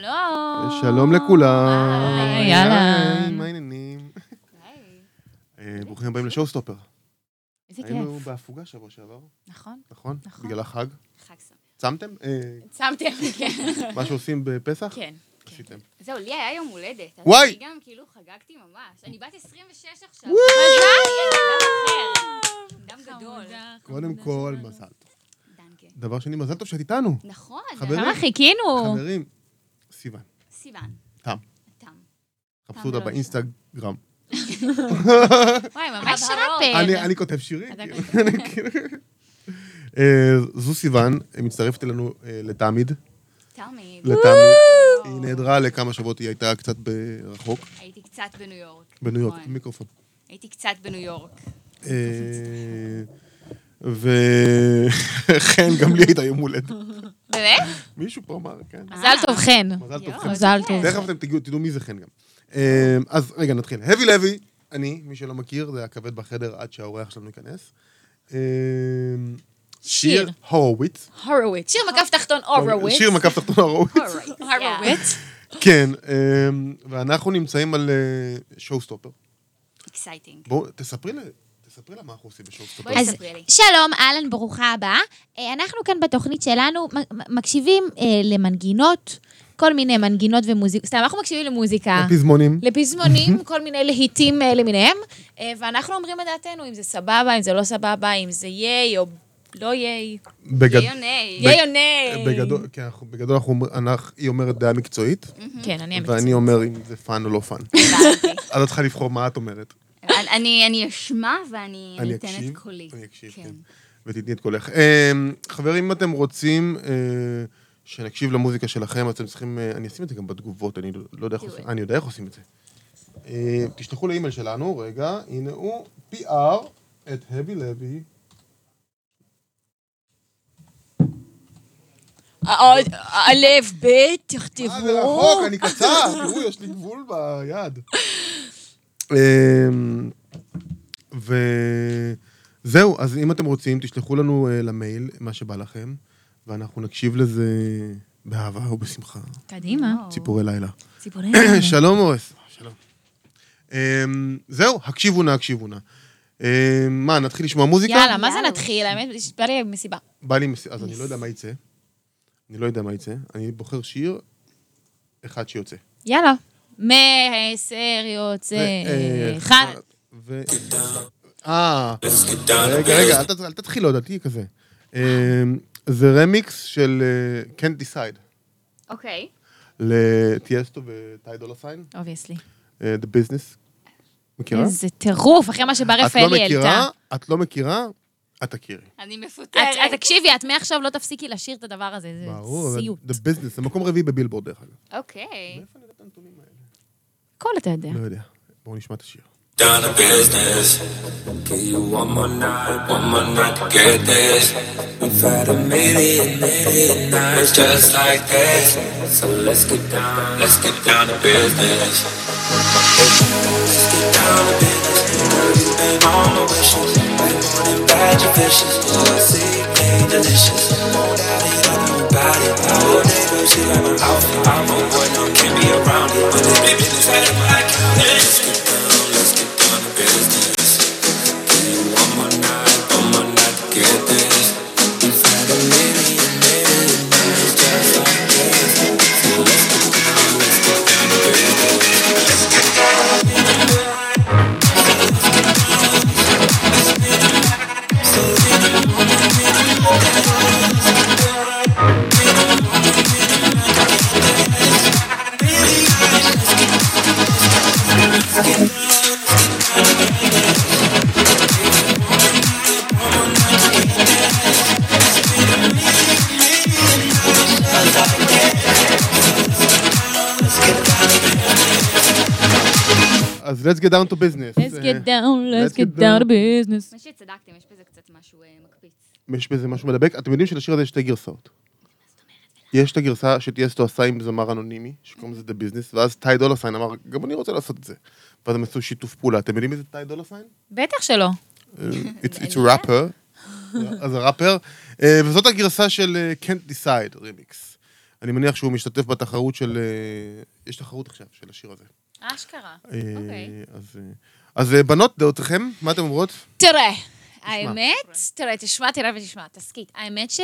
שלום. שלום לכולם. היי, יאללה. היי, מה העניינים? אה, ברוכים הבאים לשואו סטופר. איזה היינו כיף. בהפוגה שבוע שעבר, נכון. נכון? נכון. בגלל החג. חג שמח. צמתם? אה, צמתם, כן. מה שעושים בפסח? כן. עשיתם. זהו, לי היה יום הולדת. וואי! אני גם כאילו חגגתי ממש. אני בת 26 עכשיו. וואו! אני אדם אחר. אדם גדול. קודם כל, מזל טוב. דנקה. דבר שני, מזל טוב שאת איתנו. נכון. חברים. כמה חיכינו. חברים, סיוון, סיוון. תם. תם. חפשו אותה באינסטגרם. וואי, ממש. ראפר. אני אני כותב שירים. כאילו. כאילו- אה, זו סיוון, מצטרפת אלינו אה, לתמיד. תמיד. לתמיד. היא נעדרה לכמה שבועות, היא הייתה קצת ברחוק, הייתי קצת בניו יורק. בניו יורק, נכון. מיקרופון. הייתי קצת בניו יורק. אה, וכן, גם לי הייתה יום הולדת. באמת? מישהו פה אמר, כן. מזל טוב, חן. מזל טוב, חן. מזל. טוב. תכף אתם תדעו מי זה חן גם. אה, אז רגע, נתחיל. הבי לוי, אני, מי שלא מכיר, זה הכבד בחדר עד שהאורח שלנו ייכנס. אה, שיר. הורוביץ. הורוביץ. שיר מקף תחתון הורוביץ. שיר מקף תחתון הורוביץ. הורוביץ. כן, אה, ואנחנו נמצאים על ShowStopper. Exciting. בואו, תספרי ל- תספרי לה מה אנחנו עושים ב ShowStopper. אז. שלום, אהלן, ברוכה הבאה. אה, אנחנו כאן בתוכנית שלנו מקשיבים אה, למנגינות, כל מיני מנגינות ומוזיקה. סתם, אנחנו מקשיבים למוזיקה. פזמונים. לפזמונים, כל מיני להיטים אה, למיניהם, ואנחנו אומרים את דעתנו, אם זה סבבה, אם זה לא סבבה, אם זה yay או לא yay. בגד- יוני. yay או nay. בגדול, כן, בגדול אנחנו, אנחנו- היא אומרת דעה מקצועית, כן, אני אמיתי. ואני אומר אם זה fun או לא fun. אז את צריכה לבחור מה את אומרת. אני- אשמע ואני אני אני אתן את קולי. אני אקשיב, כן. כן. ותתני את קולך. אה, חברים, אם אתם רוצים אה, שנקשיב למוזיקה שלכם, אתם צריכים, אה, אני אשים את זה גם בתגובות, אני לא- יודע איך עושים. אני יודע איך עושים את זה. תשלחו לאימייל שלנו, רגע, הנה הוא, PR, at Hevi Levi. אלף, בית, אה, זה תכתבו. רחוק, אני קצר, תראו, יש לי גבול ביד. אמ, וזהו, אז אם אתם רוצים, תשלחו לנו אה, למייל מה שבא לכם, ואנחנו נקשיב לזה באהבה ובשמחה. קדימה. ציפורי לילה. ציפורים. שלום מורס. שלום. אמ, זהו, הקשיבו נא, הקשיבו נא. אמ, מה, נתחיל לשמוע מוזיקה? יאללה, מה זה. נתחיל? האמת, בא לי מסיבה. בא לי, מס- אז אני לא יודע מה יצא. אני לא יודע מה יצא. אני בוחר שיר אחד שיוצא. יאללה. מעשר יוצא ו- אחד. ו... אה, רגע, רגע, אל תתחיל עוד, אל תהיי כזה. אמ, זה רמיקס של אה, Can't Decide, אוקיי. לטיאסטו ו Ty Dolla Sign, obviously. אה, The Business. מכירה? איזה טירוף, אחרי מה שבר את לא רפאלי העלתה. את לא מכירה, את תכירי. אני מפוטרת. את- תקשיבי, את מעכשיו לא תפסיקי לשיר את הדבר הזה, ברור, זה סיוט. The Business, זה מקום רביעי בבילבורד דרך אגב. אוקיי. מאיפה אני יודע את הנתונים האלה? הכל אתה יודע. לא יודע. בואו נשמע את השיר. down to business. Give you one more night, one more night to get this. We've had a million, million nights just like this. So let's get down, let's get down to business. Let's get down to business. Girl, you've been on my wishes. Like more than bad, you're vicious. Oh, I see, made delicious. No doubt it, I know about it. My whole neighbor, she like my outfit. I'm a boy, no, can't be around it. When this baby inside of my Let's let's get down to business. Let's אה, get down, let's get down to business. מה שצדקתם, יש בזה קצת משהו אה, מקפיץ. יש בזה משהו מדבק. אתם יודעים שלשיר הזה יש שתי גרסאות. יש את הגרסה שטיאסטו עשה עם זמר אנונימי, שקוראים לזה The Business, ואז טי דולר סיין אמר, גם אני רוצה לעשות את זה. ואז הם עשו שיתוף פעולה. אתם יודעים מי זה טי דולר סיין? בטח שלא. It's it's a rapper. אז הראפר. אה, וזאת הגרסה של אה, Can't Decide, רימיקס. אני מניח שהוא משתתף בתחרות של... אה, יש תחרות עכשיו של השיר הזה. אשכרה. אה, אוקיי. אז, אה, אז אה, בנות, דעותיכם, מה אתן אומרות? תראה, האמת, תראה, תשמע, תראה ותשמע, תסכית. האמת ש...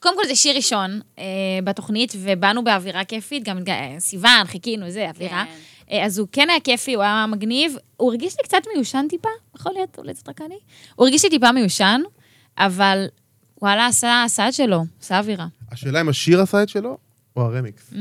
קודם כל זה שיר ראשון אה, בתוכנית, ובאנו באווירה כיפית, גם סיוון, חיכינו, זה, אווירה. כן. אה, אז הוא כן היה כיפי, הוא היה מגניב. הוא הרגיש לי קצת מיושן טיפה, יכול להיות, אולי קצת רק אני. הוא הרגיש לי טיפה מיושן, אבל וואלה, עשה, עשה את שלו, עשה אווירה. השאלה אם השיר עשה את שלו, או הרמיקס.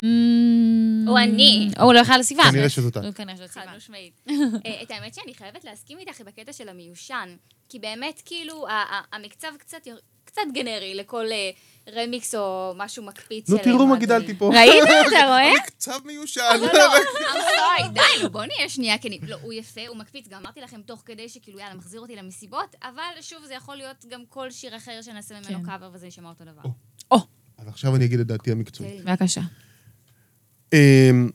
או אני. או הוא לא יכל לסיוון. כנראה שזאת את. הוא כנראה שזאת חד. משמעית. אה, את האמת שאני חייבת להסכים איתך בקטע של המיושן, כי באמת, כאילו, המקצב קצת קצת גנרי לכל אה, רמיקס או משהו מקפיץ נו, תראו מה. גידלתי פה. ראית? אתה רואה? קצב מיושן. לא, לא, די, בוא נהיה שנייה כנים. לא, הוא יפה, הוא מקפיץ, גם אמרתי לכם תוך כדי שכאילו, יאללה, מחזיר אותי למסיבות, אבל שוב, זה יכול להיות גם כל שיר אחר שנעשה ממנו כן. קאבר וזה יישמע אותו דבר. אז עכשיו אני אגיד את דעתי המקצועית. בבקשה. אמ,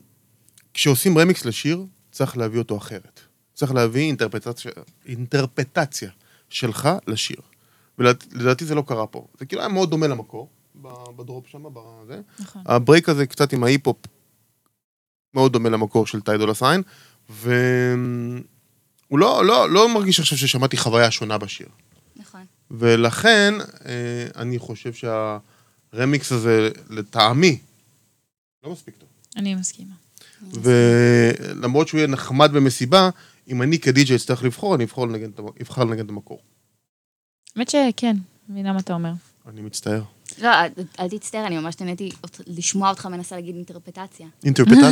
כשעושים רמיקס לשיר, צריך להביא אותו אחרת. צריך להביא אינטרפרטציה, אינטרפרטציה שלך לשיר. ולדעתי זה לא קרה פה. זה כאילו היה מאוד דומה למקור, ב drop שם, בזה. נכון. ה break הזה קצת עם ההיפ-הופ, מאוד דומה למקור של Ty Dolla Sign, והוא לא, לא, לא מרגיש עכשיו ששמעתי חוויה שונה בשיר. נכון. ולכן, אה, אני חושב שהרמיקס הזה, לטעמי, לא מספיק טוב. אני מסכימה. ולמרות שהוא יהיה נחמד במסיבה, אם אני כדי-ג'יי אצטרך לבחור, אני אבחר לנגן את המקור. האמת שכן, מבינה מה אתה אומר. אני מצטער. לא, אל- תצטער, אני ממש נהניתי לשמוע אותך מנסה להגיד אינטרפטציה. אינטרפטציה.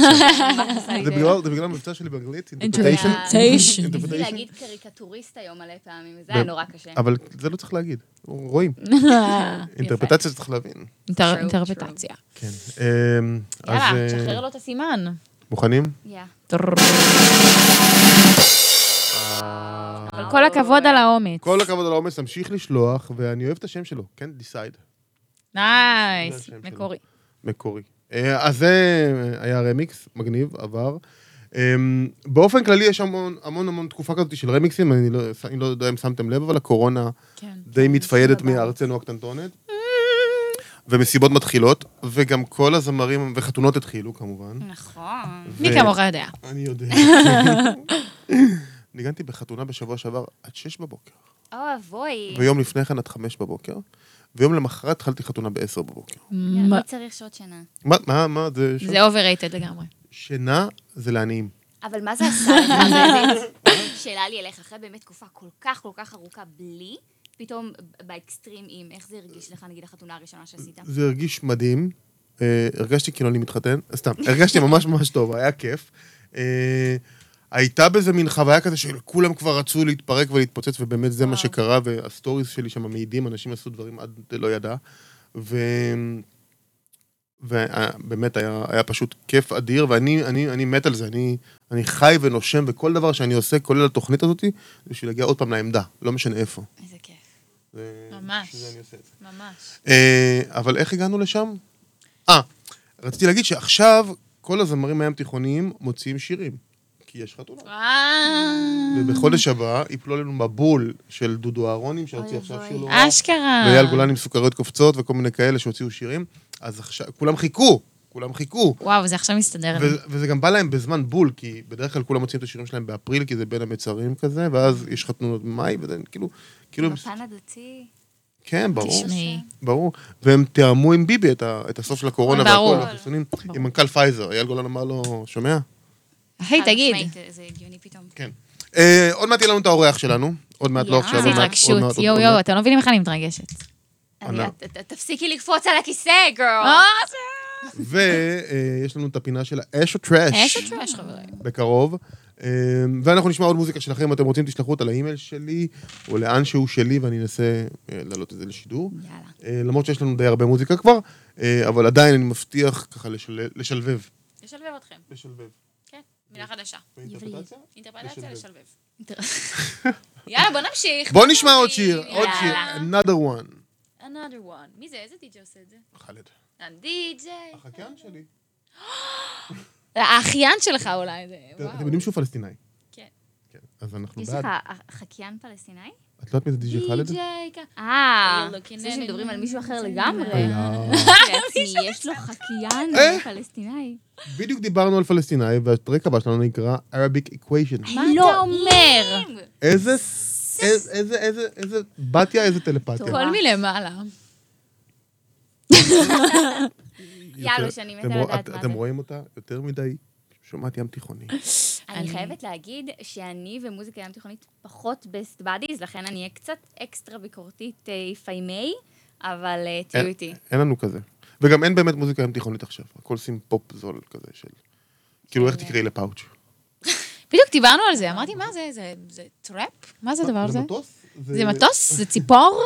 זה בגלל המבצע שלי באנגלית, אינטרפטיישן. אינטרפטיישן. להגיד קריקטוריסט היום מלא פעמים, זה היה נורא קשה. אבל זה לא צריך להגיד, רואים. אינטרפטציה צריך להבין. אינטרפטציה. כן. אמ, יאללה, אה, תשחרר לו את הסימן. מוכנים? אבל כל הכבוד על האומץ. כל הכבוד על העומס, תמשיך לשלוח, ואני אוהב את השם שלו, כן? דיסייד. נייס. מקורי. מקורי. אה, אז זה היה רמיקס, מגניב, עבר. אמ, באופן כללי יש המון המון המון תקופה כזאת של רמיקסים, אני לא, אני לא יודע אם שמתם לב, אבל הקורונה כן. די מתפיידת בבית. מארצנו הקטנטונת. ומסיבות מתחילות, וגם כל הזמרים וחתונות התחילו כמובן. נכון. מי כמוך יודע. אני יודע. ניגנתי בחתונה בשבוע שעבר עד שש בבוקר, אוי אבוי. ויום לפני כן עד חמש בבוקר, ויום למחרת התחלתי חתונה בעשר בבוקר. יאללה, מי צריך שעות שינה? מה, מה, מה, זה... זה overrated לגמרי. שינה זה לעניים. אבל מה זה עשה לך באמת? שאלה לי אליך, אחרי באמת תקופה כל כך כל כך ארוכה בלי, פתאום באקסטרים עם, איך זה הרגיש לך, נגיד, החתונה הראשונה שעשית? זה הרגיש מדהים. אה, הרגשתי כאילו אני מתחתן, סתם, הרגשתי ממש ממש טוב, היה כיף. הייתה בזה מין חוויה כזה שכולם כבר רצו להתפרק ולהתפוצץ, ובאמת זה מה. שקרה, והסטוריז שלי שם מעידים, אנשים עשו דברים עד לא ידע. ו... ובאמת היה, היה פשוט כיף אדיר, ואני אני, אני מת על זה, אני, אני חי ונושם, וכל דבר שאני עושה, כולל התוכנית הזאת, בשביל להגיע עוד פעם לעמדה, לא משנה איפה. איזה כיף. זה- ממש. ממש. אה, אבל איך הגענו לשם? אה, רציתי להגיד שעכשיו כל הזמרים הים תיכוניים מוציאים שירים, כי יש חתונה. ובחודש הבא יפלו לנו מבול של דודו אהרונים, שהוציא עכשיו. שיר רע, אשכרה. ואייל גולן עם סוכריות קופצות וכל מיני כאלה שהוציאו שירים, אז עכשיו, כולם חיכו, כולם חיכו. וואו, זה עכשיו מסתדר וזה גם בא להם בזמן בול, כי בדרך כלל כולם מוציאים את השירים שלהם באפריל, כי זה בין המצרים כזה, ואז יש חתונות במאי, וזה כאילו, כאילו, בפן הדתי. כן, ברור. תשמעי. ברור. והם תיאמו עם ביבי את, ה, את הסוף של הקורונה. והכל, והחיסונים, עם מנכ"ל פייזר. אייל גולן אמר לו, שומע? היי, תגיד. משמעית, זה הגיוני פתאום. כן. אה, עוד מעט יהיה לנו את האורח שלנו. עוד מעט, לא. עכשיו, איזה התרגשות. יואו, יואו. אתם לא מבינים איך אני מתרגשת. ת- תפסיקי לקפוץ על הכיסא, גרל. אה, ויש לנו את הפינה של האש או טראש. אש הטראש, חברים. בקרוב. אה, ואנחנו נשמע עוד מוזיקה שלכם, אם אתם רוצים תשלחו אותה לאימייל שלי, או לאן שהוא שלי, ואני אנסה אה, להעלות את זה לשידור. יאללה. אה, למרות שיש לנו די הרבה מוזיקה כבר, אה, אבל עדיין אני מבטיח ככה לשל- לשלבב. לשלבב אתכם. לשלבב. מילה חדשה. באינטרפרטציה? אינטרפרטציה לשלבב. יאללה, בוא נמשיך. בוא נשמע עוד שיר. עוד שיר, another one. another one. מי זה? איזה די.ג'יי עושה את זה? חאלד. די.ג'יי. החקיין שלי. האחיין שלך אולי. אתם. יודעים שהוא פלסטינאי. כן. כן, אז אנחנו יש בעד. לך חקיין פלסטיני? את לא יודעת מי זה די.ג'יי חאלד? די.ג'יי, אה, You're looking זה שמדברים. על מישהו אחר לגמרי. לא. לעצמי, יש לו חקיין אה? פלסטיני. בדיוק דיברנו על פלסטינאי, והטרק הבא שלנו נקרא Arabic Equation. מה אתה אומר? איזה, איזה, איזה, איזה, בתיה, איזה טלפתיה. הכל מלמעלה. יאללה, שאני אתם מתה לדעת מה אתם זה. רואים אותה? יותר מדי שומעת ים תיכוני. אני חייבת להגיד שאני ומוזיקה ים תיכונית פחות best buddies, לכן אני אהיה קצת אקסטרה ביקורתית אה, if I may, אבל אה, תהיו איתי. אין לנו כזה. וגם אין באמת מוזיקה ים תיכונית עכשיו. הכל שים פופ זול כזה של... כאילו, איך תקראי לפאוץ'? בדיוק דיברנו על זה, אמרתי, מה זה? זה- זה טראפ? מה זה הדבר הזה? זה מטוס? זה מטוס? זה ציפור?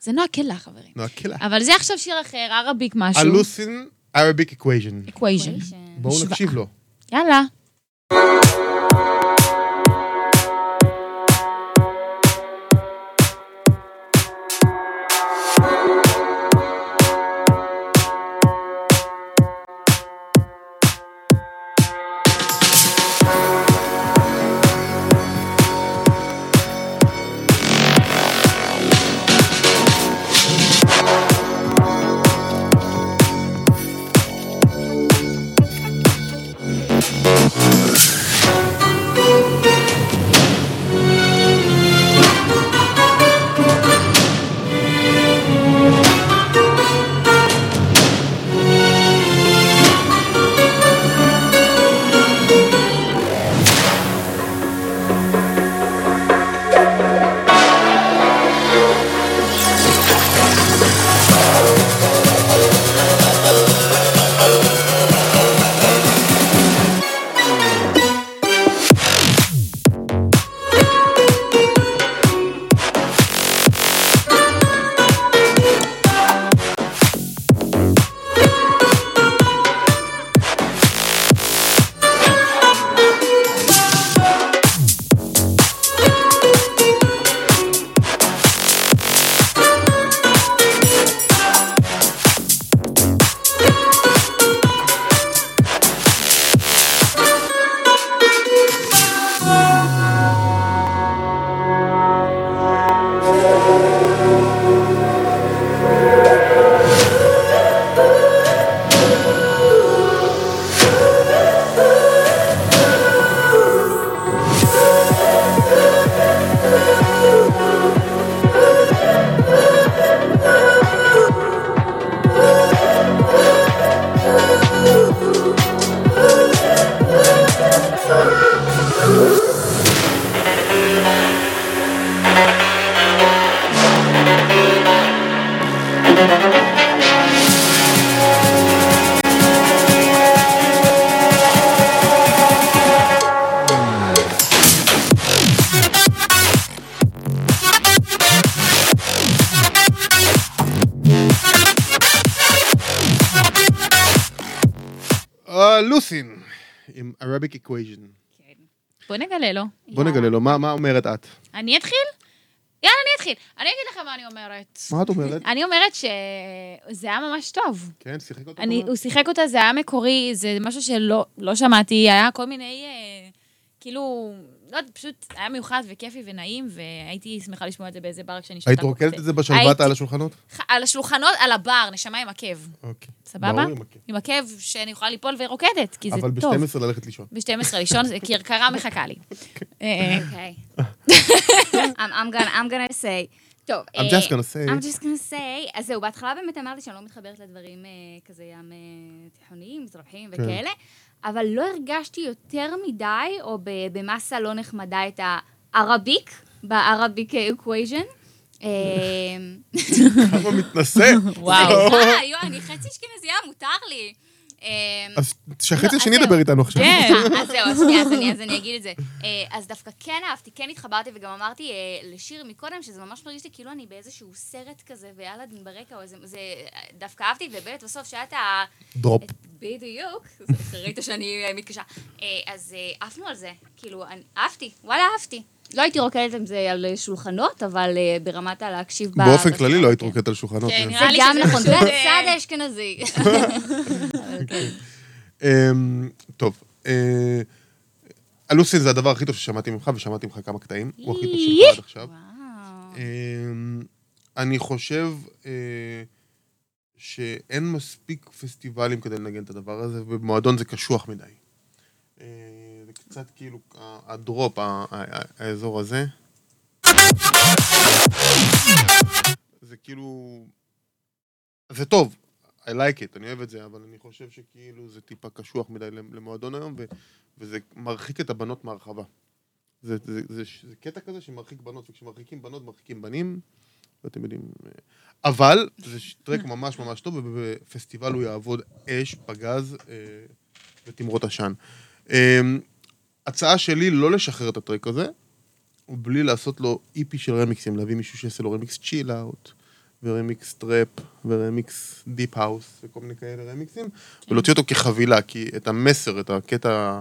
זה נועה קלה, חברים. נו, הקלה. אבל זה עכשיו שיר אחר, ערביק משהו. הלוסין Arabic Equation. אקווייז'ן. בואו. נקשיב לו. יאללה. מה מה אומרת את? אני אתחיל? יאללה, אני אתחיל. אני אגיד לכם מה אני אומרת. מה את אומרת? אני אומרת שזה היה ממש טוב. כן, שיחק אותו. אני? הוא שיחק אותה, זה היה מקורי, זה משהו שלא לא שמעתי, היה כל מיני, אה, כאילו, לא יודעת, פשוט היה מיוחד וכיפי ונעים, והייתי שמחה לשמוע את זה באיזה בר כשאני שותה היית רוקדת את זה בשלוותה הייתי- על השולחנות? על השולחנות, על הבר, נשמה עם עקב. אוקיי. סבבה? עם עקב. שאני יכולה ליפול ורוקדת, כי זה אבל טוב. ב-12 ללכת לישון. ב-12 לישון, זה כרכרה מחכה לי. אה, אוקיי. I'm gonna I'm gonna say. טוב. I'm אה, just gonna say. I'm just gonna say. אז זהו, בהתחלה באמת אמרתי שאני לא מתחברת לדברים אה, כזה ים אה, תיכוניים, מזרחיים כן. וכאלה, אבל לא הרגשתי יותר מדי, או במסה לא נחמדה, את ה Arabic, ב Arabic Equation. כמה מתנשא. וואו. סליחה, יואו, אני חצי אשכנזייה, מותר לי. אה, אז שהחצי לא, השני ידבר. איתנו עכשיו. כן. אז זהו, אז שנייה, אז אני- אז אני אגיד את זה. אה, אז דווקא כן אהבתי, כן התחברתי, וגם אמרתי אה, לשיר מקודם, שזה ממש מרגיש לי כאילו אני באיזשהו סרט כזה, ואלאדין ברקע, או איזה... זה... דווקא אהבתי, ובאמת בסוף שהיה את ה... דרופ. בדיוק, זה- ראית שאני אה, מתקשה. אז עפנו על זה, כאילו, אהבתי, וואלה אהבתי. לא הייתי רוקדת עם זה על שולחנות, אבל אה, ברמת הלהקשיב ב... באופן כללי לא היית. רוקדת על שולחנות. כן, כן. נראה זה לי גם שזה נכון, זה אה, הצד האשכנזי. אבל כן. אמ, טוב, אה, הלוסין זה הדבר הכי טוב ששמעתי ממך, ושמעתי ממך כמה קטעים. הוא הכי טוב שלך עד עכשיו. אמ, אני חושב אה, שאין מספיק פסטיבלים כדי לנגן את הדבר הזה, ובמועדון זה קשוח מדי. קצת כאילו הדרופ, האזור הזה. זה כאילו... זה טוב, I like it, אני אוהב את זה, אבל אני חושב שכאילו זה טיפה קשוח מדי למועדון היום, ו- וזה מרחיק את הבנות מהרחבה. זה, זה, זה, זה, זה קטע כזה שמרחיק בנות, וכשמרחיקים בנות, מרחיקים בנים, ואתם יודעים... אבל זה טרק ממש ממש טוב, ובפסטיבל הוא יעבוד אש, פגז אה, ותמרות עשן. אה, הצעה שלי לא לשחרר את הטראק הזה, בלי לעשות לו EP של רמיקסים, להביא מישהו שיעשה לו רמיקס chill out, ורמיקס טראפ, ורמיקס deep house, וכל מיני כאלה רמיקסים, ולהוציא אותו כחבילה, כי את המסר, את הקטע,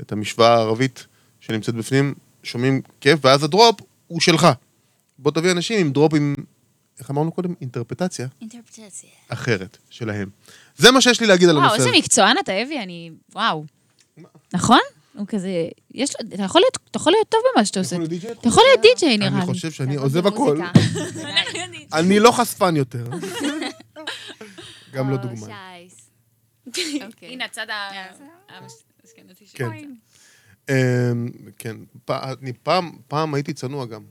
את המשוואה הערבית שנמצאת בפנים, שומעים כיף, ואז ה drop הוא שלך. בוא תביא אנשים עם drop עם, איך אמרנו קודם? אינטרפרטציה אינטרפטציה. אחרת שלהם. זה מה שיש לי להגיד על וואו, הנושא איזה הזה. מקצוען אתה, אבי, אני... וואו. נכון? הוא כזה... יש לו... אתה יכול להיות- אתה יכול להיות טוב במה שאתה עושה. אתה יכול להיות די-ג'יי, נראה אני לי. חושב שאני עוזב הכל. אני לא חשפן יותר. גם לא דוגמה. שייס. אוקיי. הנה, הצד האשכנזי כן. אמ, כן, אני פעם, פעם הייתי צנוע גם.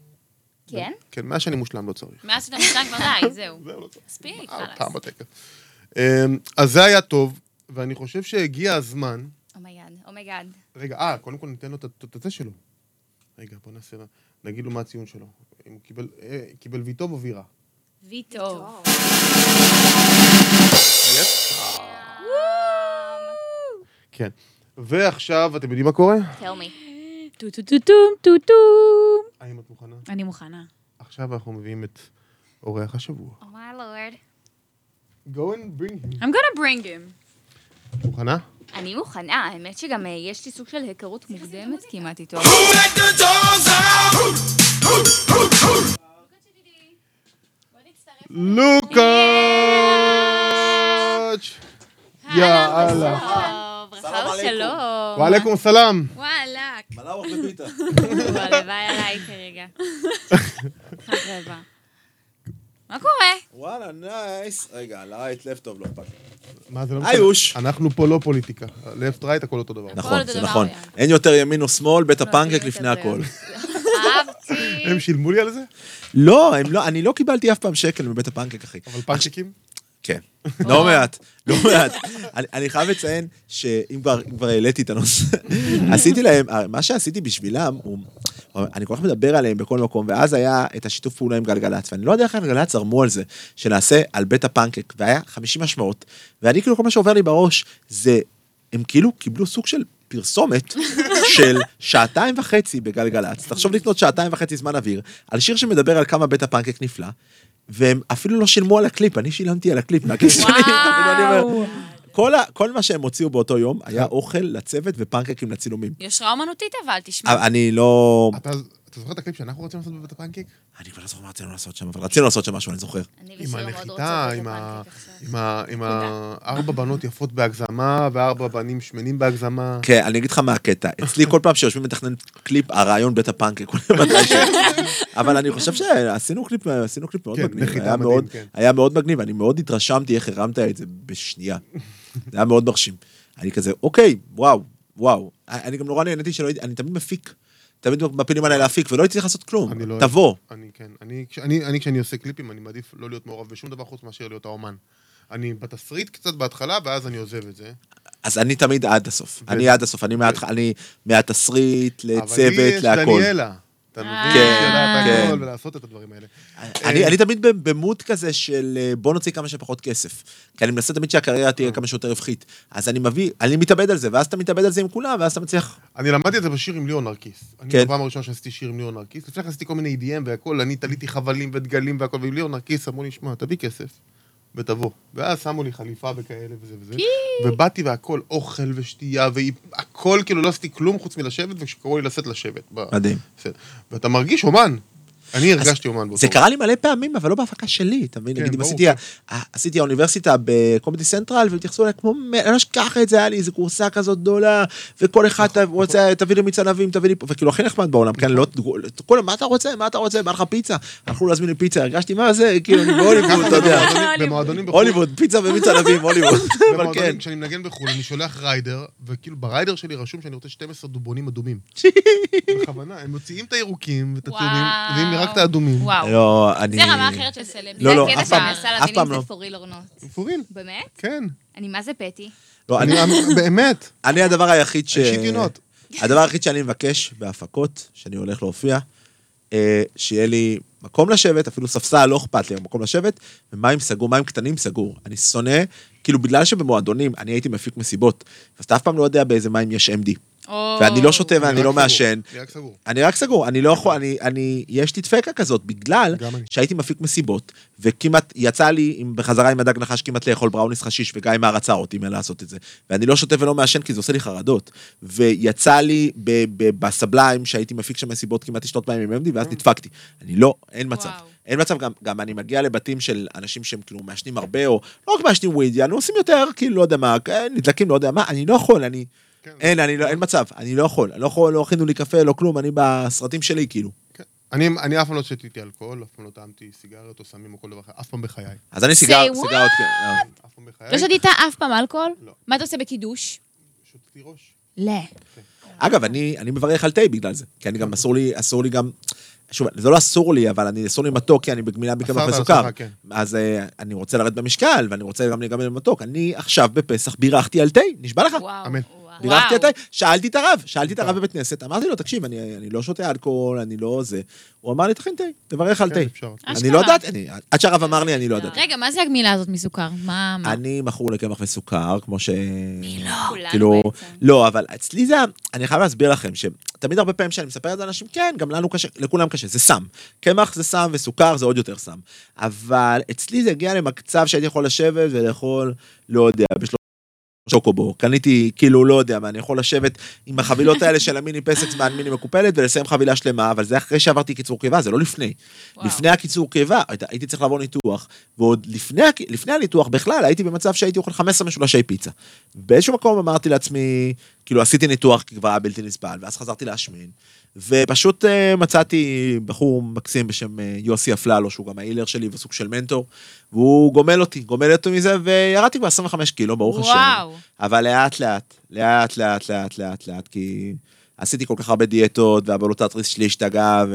כן? כן, מאז שאני מושלם לא צריך. מאז שאתה מושלם כבר די, זהו. זהו, לא צריך. מספיק, אה, חלאס. פעם. אמ, אז זה היה טוב, ואני חושב שהגיע הזמן... אומייגאד, אומייגאד. רגע, אה, קודם כל ניתן לו את הזה שלו. רגע, בוא נעשה... נגיד לו מה הציון שלו. אם הוא קיבל, אה, קיבל וי טוב או וי רע? וי טוב. yes? כן. ועכשיו, אתם יודעים מה קורה? tell me. טו טו טו טום טו טום. האם את מוכנה? אני מוכנה. עכשיו אנחנו מביאים את אורח השבוע. Oh my lord. Go and bring him. I'm gonna bring him. מוכנה? אני מוכנה, האמת שגם אה, יש לי סוג של היכרות מוקדמת כמעט איתו. לוקאץ'! יאללה. ברכה ושלום. וואלכום סלאם. וואלאק. מלאווח בפיתה. הלוואי עליי כרגע. חרבה. מה קורה? וואלה, נייס. רגע, לייט, לב טוב, לא אכפת. מה זה לא משנה? איוש. אנחנו פה לא פוליטיקה. לפט רייט הכל אותו דבר. נכון, זה נכון. אין יותר ימין או שמאל, בית הפנקק יותר לפני. הכל. אהבתי. הם שילמו לי על זה? לא, הם לא, אני לא קיבלתי אף פעם שקל מבית הפנקק, אחי. אבל פנקקים? כן. לא מעט, לא מעט. אני- חייב לציין שאם כבר אם כבר העליתי את הנושא, עשיתי להם, מה שעשיתי בשבילם, הוא... אני כל כך מדבר עליהם בכל מקום, ואז היה את השיתוף פעולה עם גלגלצ, ואני לא יודע איך גלגלצ זרמו על זה, שנעשה על בית הפנקק, והיה 50 משמעות, ואני כאילו כל מה שעובר לי בראש זה, הם כאילו קיבלו סוג של פרסומת של שעתיים וחצי בגלגלצ, תחשוב לקנות שעתיים וחצי זמן אוויר, על שיר שמדבר על כמה בית הפנקק נפלא, והם אפילו לא שילמו על הקליפ, אני שילמתי על הקליפ מהכיס שלי, כל, ה, כל מה שהם הוציאו באותו יום היה אוכל לצוות ופנקקים לצילומים. יושרה אומנותית אבל, תשמע. אני לא... אתה אתה זוכר את הקליפ שאנחנו רוצים לעשות בבית הפנקק? אני כבר לא זוכר מה רצינו לעשות שם, אבל רצינו לעשות שם משהו, אני זוכר. אני עם מאוד הנחיתה, עם הארבע בנות יפות בהגזמה, וארבע בנים שמנים בהגזמה. כן, אני אגיד לך מה הקטע. אצלי כל פעם שיושבים לתכנן קליפ, הרעיון בית. מתישהו. אבל אני חושב שעשינו קליפ, עשינו קליפ מאוד כן, מגניב. כן. היה מאוד מגניב, אני מאוד התרשמתי איך הרמת את זה בשנייה. זה היה מאוד מרשים. אני כזה, אוקיי, וואו, וואו. אני גם נורא נהניתי שלא הייתי, אני תמיד מפיק. תמיד מפילים עליי להפיק, ולא הייתי צריך לעשות כלום. אני לא- תבוא. אני כן. אני, כשאני, אני כשאני עושה קליפים, אני מעדיף לא להיות מעורב בשום דבר חוץ מאשר להיות האומן. אני בתסריט קצת בהתחלה, ואז אני עוזב את זה. אז אני תמיד עד הסוף. ו- אני עד הסוף. אני מהתח- אני מהתסריט אבל לי לצוות, יש להכל. דניאלה. אתה מבין? כן, כן. ולעשות את הדברים האלה. אני, אני תמיד במוד כזה של אה, בוא נוציא כמה שפחות כסף. כי אני מנסה תמיד שהקריירה תהיה כמה שיותר רווחית. אז אני מביא, אני מתאבד על זה, ואז אתה מתאבד על זה עם כולם, ואז אתה מצליח... אני למדתי את זה בשיר עם ליאון נרקיס. אני כן. בפעם הראשונה שעשיתי שיר עם ליאון נרקיס, לפני כן עשיתי כל מיני EDM והכל, אני תליתי חבלים ודגלים והכל, ועם ליאון נרקיס אמרו לי, שמע, תביא כסף, ותבוא. ואז שמו לי חליפה וכאלה וזה וזה, ובאתי והכל, אוכל ושתייה, והכל, כאילו לא עשיתי כלום חוץ מלשבת, וכשקראו לי לשאת לשבת. מדהים. בסדר. ואתה מרגיש אומן. אני הרגשתי אומן באותו זה קרה לי מלא פעמים, אבל לא בהפקה שלי, אתה מבין? כן, נגיד, אם ברור, עשיתי, כן. עשיתי האוניברסיטה בקומדי סנטרל, והתייחסו אליי כמו, אני לא אשכח את זה, היה לי איזה קורסה כזאת גדולה, וכל אחד נכון, רוצה, תביא לי מיץ ענבים, תביא לי, פה", וכאילו הכי נחמד בעולם, כן, לא, כולם, מה אתה רוצה, מה אתה רוצה, בא לך פיצה, הלכו להזמין לי פיצה, הרגשתי, מה זה, כאילו, אני בהוליווד, אתה יודע, במועדונים- במועדונים בחו"ל. הוליווד, פיצה ומיץ ענבים, הוליווד, אבל כן. במועדונים, כשאני מנגן בחו"ל, אני שולח rider, וכאילו ב rider שלי רשום שאני רוצה 12 דובונים אדומים. בכוונה, הם מוציאים את הירוקים ואת הצהובים, וואו. רק את האדומים. וואו. לא, אני... זה רמה אחרת של סלב. לא, לא, זה הקטע אף פעם- אף פעם לא. זה real or not. for real, באמת? כן. אני מה זה petty? לא, אני- באמת, אני הדבר היחיד ש... Not. הדבר היחיד שאני מבקש בהפקות, שאני הולך להופיע, אה, שיהיה לי מקום לשבת, אפילו ספסל, לא אכפת לי, מקום לשבת, ומים סגור, מים קטנים סגור. אני שונא, כאילו בגלל שבמועדונים, אני הייתי מפיק מסיבות, אז אתה אף פעם לא יודע באיזה מים יש MD. ואני לא שותה ואני אני לא. מעשן. אני רק סגור. אני רק סגור, אני לא יכול, אני, אני, יש לי דפקה כזאת, בגלל. שהייתי מפיק מסיבות, וכמעט, יצא לי עם, בחזרה עם הדג נחש כמעט לאכול בראוניס חשיש, וגיא מה רצה אותי מלעשות את זה. ואני לא שותה ולא מעשן, כי זה עושה לי חרדות. ויצא לי ב, ב, בסבליים, שהייתי מפיק שם מסיבות כמעט לשתות מים עם אמדי, ואז נדפקתי. אני לא, אין מצב. וואו. אין מצב, גם, גם אני מגיע לבתים של אנשים שהם כאילו מעשנים הרבה, או לא רק מעשנים וויד, יענו עושים יותר, כאילו, לא יודע מה, כן, נדלקים, לא יודע מה, אני לא יכול, אני... כן. אין, אני לא, אין מצב, אני לא יכול, אני לא יכול, לא הכינו לי קפה, לא כלום, אני בסרטים שלי, כאילו. כן. אני אני אף פעם לא שתיתי אלכוהול, אף פעם לא טעמתי סיגריות או סמים או כל דבר אחר, אף פעם בחיי. אז אני סיגר, what? סיגרות, כן. אה. אף פעם בחיי. לא שתית אף פעם אלכוהול? לא. מה אתה עושה בקידוש? שתתי ראש. לא. אגב, אני, אני מברך על תה בגלל זה, כי אני גם אסור לי, אסור לי גם, שוב, זה לא אסור לי, אבל אני אסור לי מתוק, כי אני בגמילה מקמח וסוכר. כן. אז אה, אני רוצה לרדת במשקל, ואני רוצה גם להיגמל במתוק. אני עכשיו בפסח בירכתי על תה, נשבע לך. וואו. אמן. בירכתי וואו. תה, שאלתי את הרב, שאלתי את הרב בבית כנסת, אמרתי לו, תקשיב, אני, אני לא שותה אלכוהול, אני לא זה. הוא אמר לי, תכין תה, תברך על כן, תה. אני. לא יודעת, אני- עד שהרב אמר לי, אני לא יודעת. רגע, מה זה הגמילה הזאת מסוכר? מה? מה? אני מכור לקמח וסוכר, כמו ש... כולנו כאילו, בעצם. לא, אבל אצלי זה, אני חייב להסביר לכם, שתמיד הרבה פעמים שאני מספר את זה לאנשים, כן, גם לנו קשה, לכולם קשה, זה סם. קמח זה סם וסוכר זה עוד יותר סם. אבל אצלי זה הגיע למצב שהייתי יכול לשבת ולאכול, לא יודע, שוקובו, קניתי כאילו לא יודע מה, אני יכול לשבת עם החבילות האלה של המיני פסק זמן מיני מקופלת ולסיים חבילה שלמה, אבל זה אחרי שעברתי קיצור קיבה, זה לא לפני. וואו. לפני הקיצור קיבה, היית- הייתי צריך לעבור ניתוח, ועוד לפני, לפני הניתוח בכלל הייתי במצב שהייתי אוכל 15 משולשי פיצה. באיזשהו מקום אמרתי לעצמי, כאילו עשיתי ניתוח כי כבר היה בלתי נסבל, ואז חזרתי להשמין, ופשוט אה, מצאתי בחור מקסים בשם אה, יוסי אפללו, שהוא גם ההילר שלי וסוג של מנטור, והוא גומל אותי, גומל אותי מזה, וירדתי כבר 25 קילו, ברוך השם. וואו. אבל לאט לאט, לאט לאט לאט לאט לאט, כי עשיתי כל כך הרבה דיאטות, והבלוטטריס שלי השתגעה,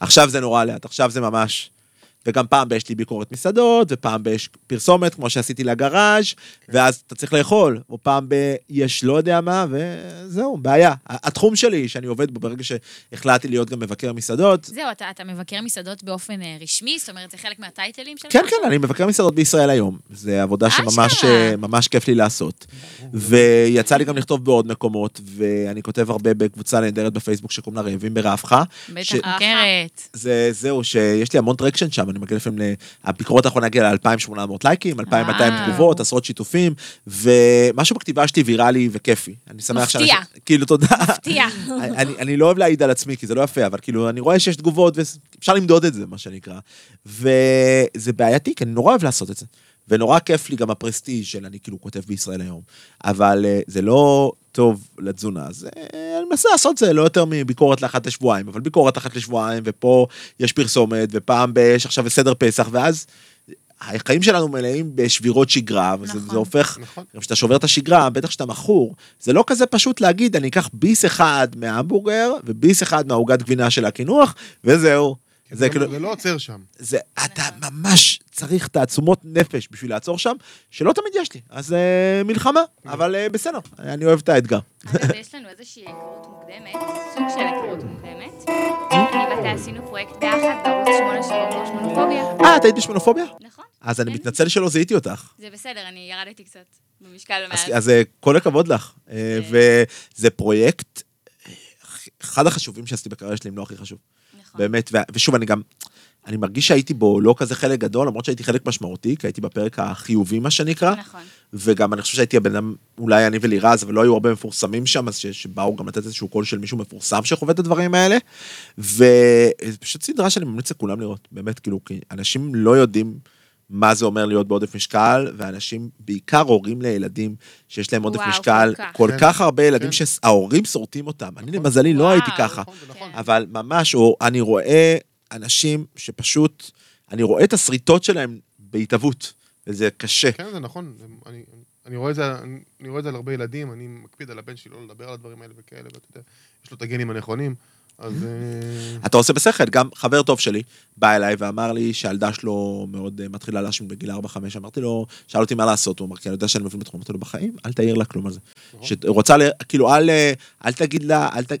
ועכשיו זה נורא לאט, עכשיו זה ממש... וגם פעם ב- יש לי ביקורת מסעדות, ופעם ב- יש פרסומת, כמו שעשיתי לגראז', ואז אתה צריך לאכול, או פעם ב- יש לא יודע מה, וזהו, בעיה. התחום שלי, שאני עובד בו ברגע שהחלטתי להיות גם מבקר מסעדות, זהו, אתה, אתה מבקר מסעדות באופן אה, רשמי? זאת אומרת, זה חלק מהטייטלים שלך? כן, כן, אני מבקר מסעדות בישראל היום. זו עבודה שממש. אה, כיף לי לעשות. ויצא לי גם לכתוב בעוד מקומות, ואני כותב הרבה בקבוצה נהדרת בפייסבוק שקוראים לה רעבים ברעבך. בטח, ש- מוכרת. זה, זהו, שיש לי המון traction שם, אני מגיע לפעמים, הביקורת האחרונה הגיעה ל-2,800 לייקים, 2,200 וואו. תגובות, עשרות שיתופים, ומשהו בכתיבה שלי ויראלי וכיפי. אני שמח מפתיע. שאנשים- כאילו, תודה. מפתיע. אני, אני לא אוהב להעיד על עצמי, כי זה לא יפה, אבל כאילו, אני רואה שיש תגובות, ואפשר למדוד את זה, מה שנקרא. וזה בעייתי, כי אני נורא אוהב לעשות את זה. ונורא כיף לי גם הפרסטיג' של אני כאילו כותב בישראל היום. אבל אה, זה לא טוב לתזונה, אז אה, אני מנסה לעשות זה לא יותר מביקורת לאחת לשבועיים, אבל ביקורת אחת לשבועיים, ופה יש פרסומת, ופעם ב- יש עכשיו סדר פסח, ואז החיים שלנו מלאים בשבירות שגרה, וזה נכון. זה הופך, נכון. גם כשאתה שובר את השגרה, בטח כשאתה מכור, זה לא כזה פשוט להגיד, אני אקח ביס אחד מההמבורגר, וביס אחד מהעוגת גבינה של הקינוח, וזהו. זה כאילו, זה לא עוצר שם. זה, אתה ממש צריך תעצומות נפש בשביל לעצור שם, שלא תמיד יש לי. אז אה, מלחמה, אבל אה, בסדר, אני אוהב את האתגר. אגב, יש לנו איזושהי היכרות מוקדמת, סוג של היכרות מוקדמת. אני ואתה עשינו פרויקט ביחד בערוץ 8 שקוראים לו שמונופוביה. אה, את היית בשמונופוביה? נכון. אז אני כן. מתנצל שלא זיהיתי אותך. זה בסדר, אני ירדתי קצת במשקל אז, מאז. אז אה, כל הכבוד לך. אה, וזה פרויקט, אה, אחד החשובים שעשיתי בקריירה שלי, אם לא הכי חשוב. נכון. באמת, ו- ושוב, אני גם, אני מרגיש שהייתי בו לא כזה חלק גדול, למרות שהייתי חלק משמעותי, כי הייתי בפרק החיובי, מה שנקרא. נכון. וגם אני חושב שהייתי הבן אדם, אולי אני ולירז, אבל לא היו הרבה מפורסמים שם, אז שבאו גם לתת איזשהו קול של מישהו מפורסם שחווה את הדברים האלה. וזו פשוט סדרה שאני ממליץ לכולם לראות, באמת, כאילו, כי אנשים לא יודעים מה זה אומר להיות בעודף משקל, ואנשים, בעיקר הורים לילדים שיש להם עודף וואו, משקל, כל כך. כל כן. כך הרבה ילדים כן. שההורים שורטים אותם. אני למזלי לא וואו, הייתי ככה. נכון, נכון. אבל ממש, או אני רואה אנשים שפשוט, אני רואה את השריטות שלהם בהתהוות, וזה קשה. כן, זה נכון. אני- אני רואה את זה, אני אני רואה את זה על הרבה ילדים, אני מקפיד על הבן שלי לא לדבר על הדברים האלה וכאלה, ואתה יודע, יש לו את הגנים הנכונים, אז... אה, אתה עושה בשכל, גם חבר טוב שלי בא אליי ואמר לי שהילדה שלו מאוד אה, מתחילה להשמין בגיל 4-5, אמרתי לו, שאל אותי מה לעשות, הוא אמר, כי אני יודע שאני מבין בתחום, אמרתי לו, בחיים, אל תעיר לה כלום על זה. נכון. שרוצה, כאילו, אל, אה, אל תגיד לה, אל ת...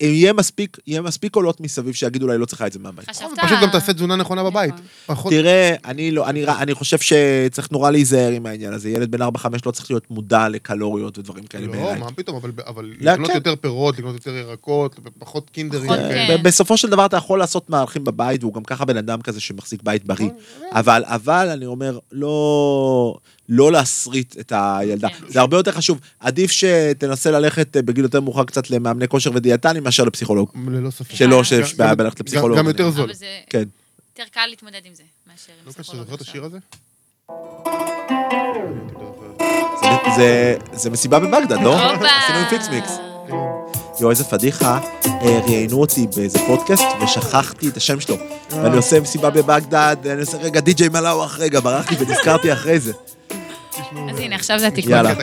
יהיה מספיק, יהיה מספיק קולות מסביב שיגידו לה, היא לא צריכה את זה מהבית. חשבת... פשוט גם תעשה תזונה נכונה בבית. נכון. פחות... תראה, אני לא, אני, אני חושב שצריך נורא להיזהר עם העניין הזה. ילד בן 4-5 לא צריך להיות מודע לקלוריות ודברים כאלה לא, בעיניי. מה פתאום, אבל- אבל לא, לקנות כן. יותר פירות, לקנות יותר ירקות, ופחות קינדרים. פחות. כן. בסופו של דבר אתה יכול לעשות מהלכים בבית, והוא גם ככה בן אדם כזה שמחזיק בית בריא. נכון, אבל, אבל אני אומר, לא, לא להשריט את הילדה. כן. זה הרבה יותר חשוב. עדיף שתנסה ללכת אה, בגיל יותר מאוחר קצת למאמני כושר ודיאטנים מאשר לפסיכולוג. ללא ספק. שלא גם- שיש גם- בעיה גם- בללכת לפסיכולוג. גם יותר זול. אבל זה כן. יותר קל להתמודד עם זה, מאשר עם אתה פסיכולוג זוכר את. השיר הזה? זה- זה, זה מסיבה בבגדד, לא? עשינו עם פיקס מיקס. יואו, איזה פדיחה. אה, ראיינו אותי באיזה פודקאסט ושכחתי את השם שלו. ואני עושה מסיבה בבגדד, אני עושה רגע די.ג'יי מלאווח, רגע, ברחתי ונזכרתי אחרי זה. אז הנה, עכשיו זה התיקון. יאללה.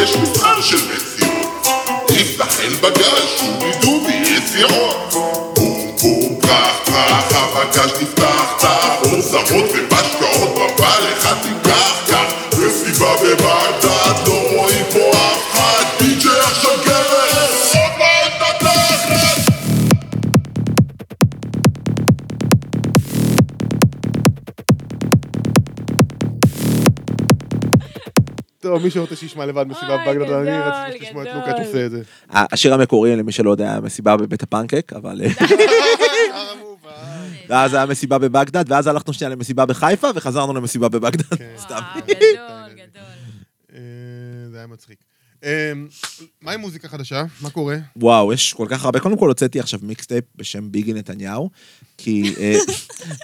יש מבחן דובי יציאות. בום בום, פרח פרח, הבגש טוב, מי שרוצה שישמע לבד מסיבה בבגדד, אני רציתי לשמוע את. לוקאץ' עושה את זה. השיר המקורי, למי שלא יודע, היה מסיבה בבית הפנקק, אבל... ואז היה מסיבה בבגדד, ואז הלכנו שנייה למסיבה בחיפה, וחזרנו למסיבה בבגדד. סתם. וואו, גדול, גדול. אה, זה היה מצחיק. אה, מה עם מוזיקה חדשה? מה קורה? וואו, יש כל כך הרבה. קודם כל הוצאתי עכשיו mixtape בשם ביגי נתניהו, כי אה,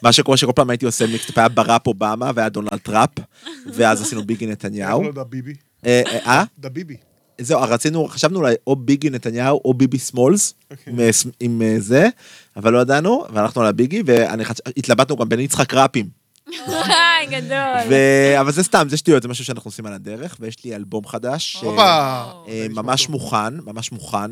מה שקורה שכל פעם הייתי עושה mixtape, היה ברק אובמה והיה דונלד טראפ, ואז עשינו ביגי נתניהו. איך לא דה ביבי? אה, אה, אה? דה ביבי. זהו, רצינו, חשבנו אולי או ביגי נתניהו או ביבי סמולס, עם, ס- עם זה, אבל לא ידענו, והלכנו על הביגי, והתלבטנו גם בין יצחק ראפים. היי, גדול. ו... אבל זה סתם, זה שטויות, זה משהו שאנחנו עושים על הדרך, ויש לי אלבום חדש. ממש. מוכן, ממש מוכן,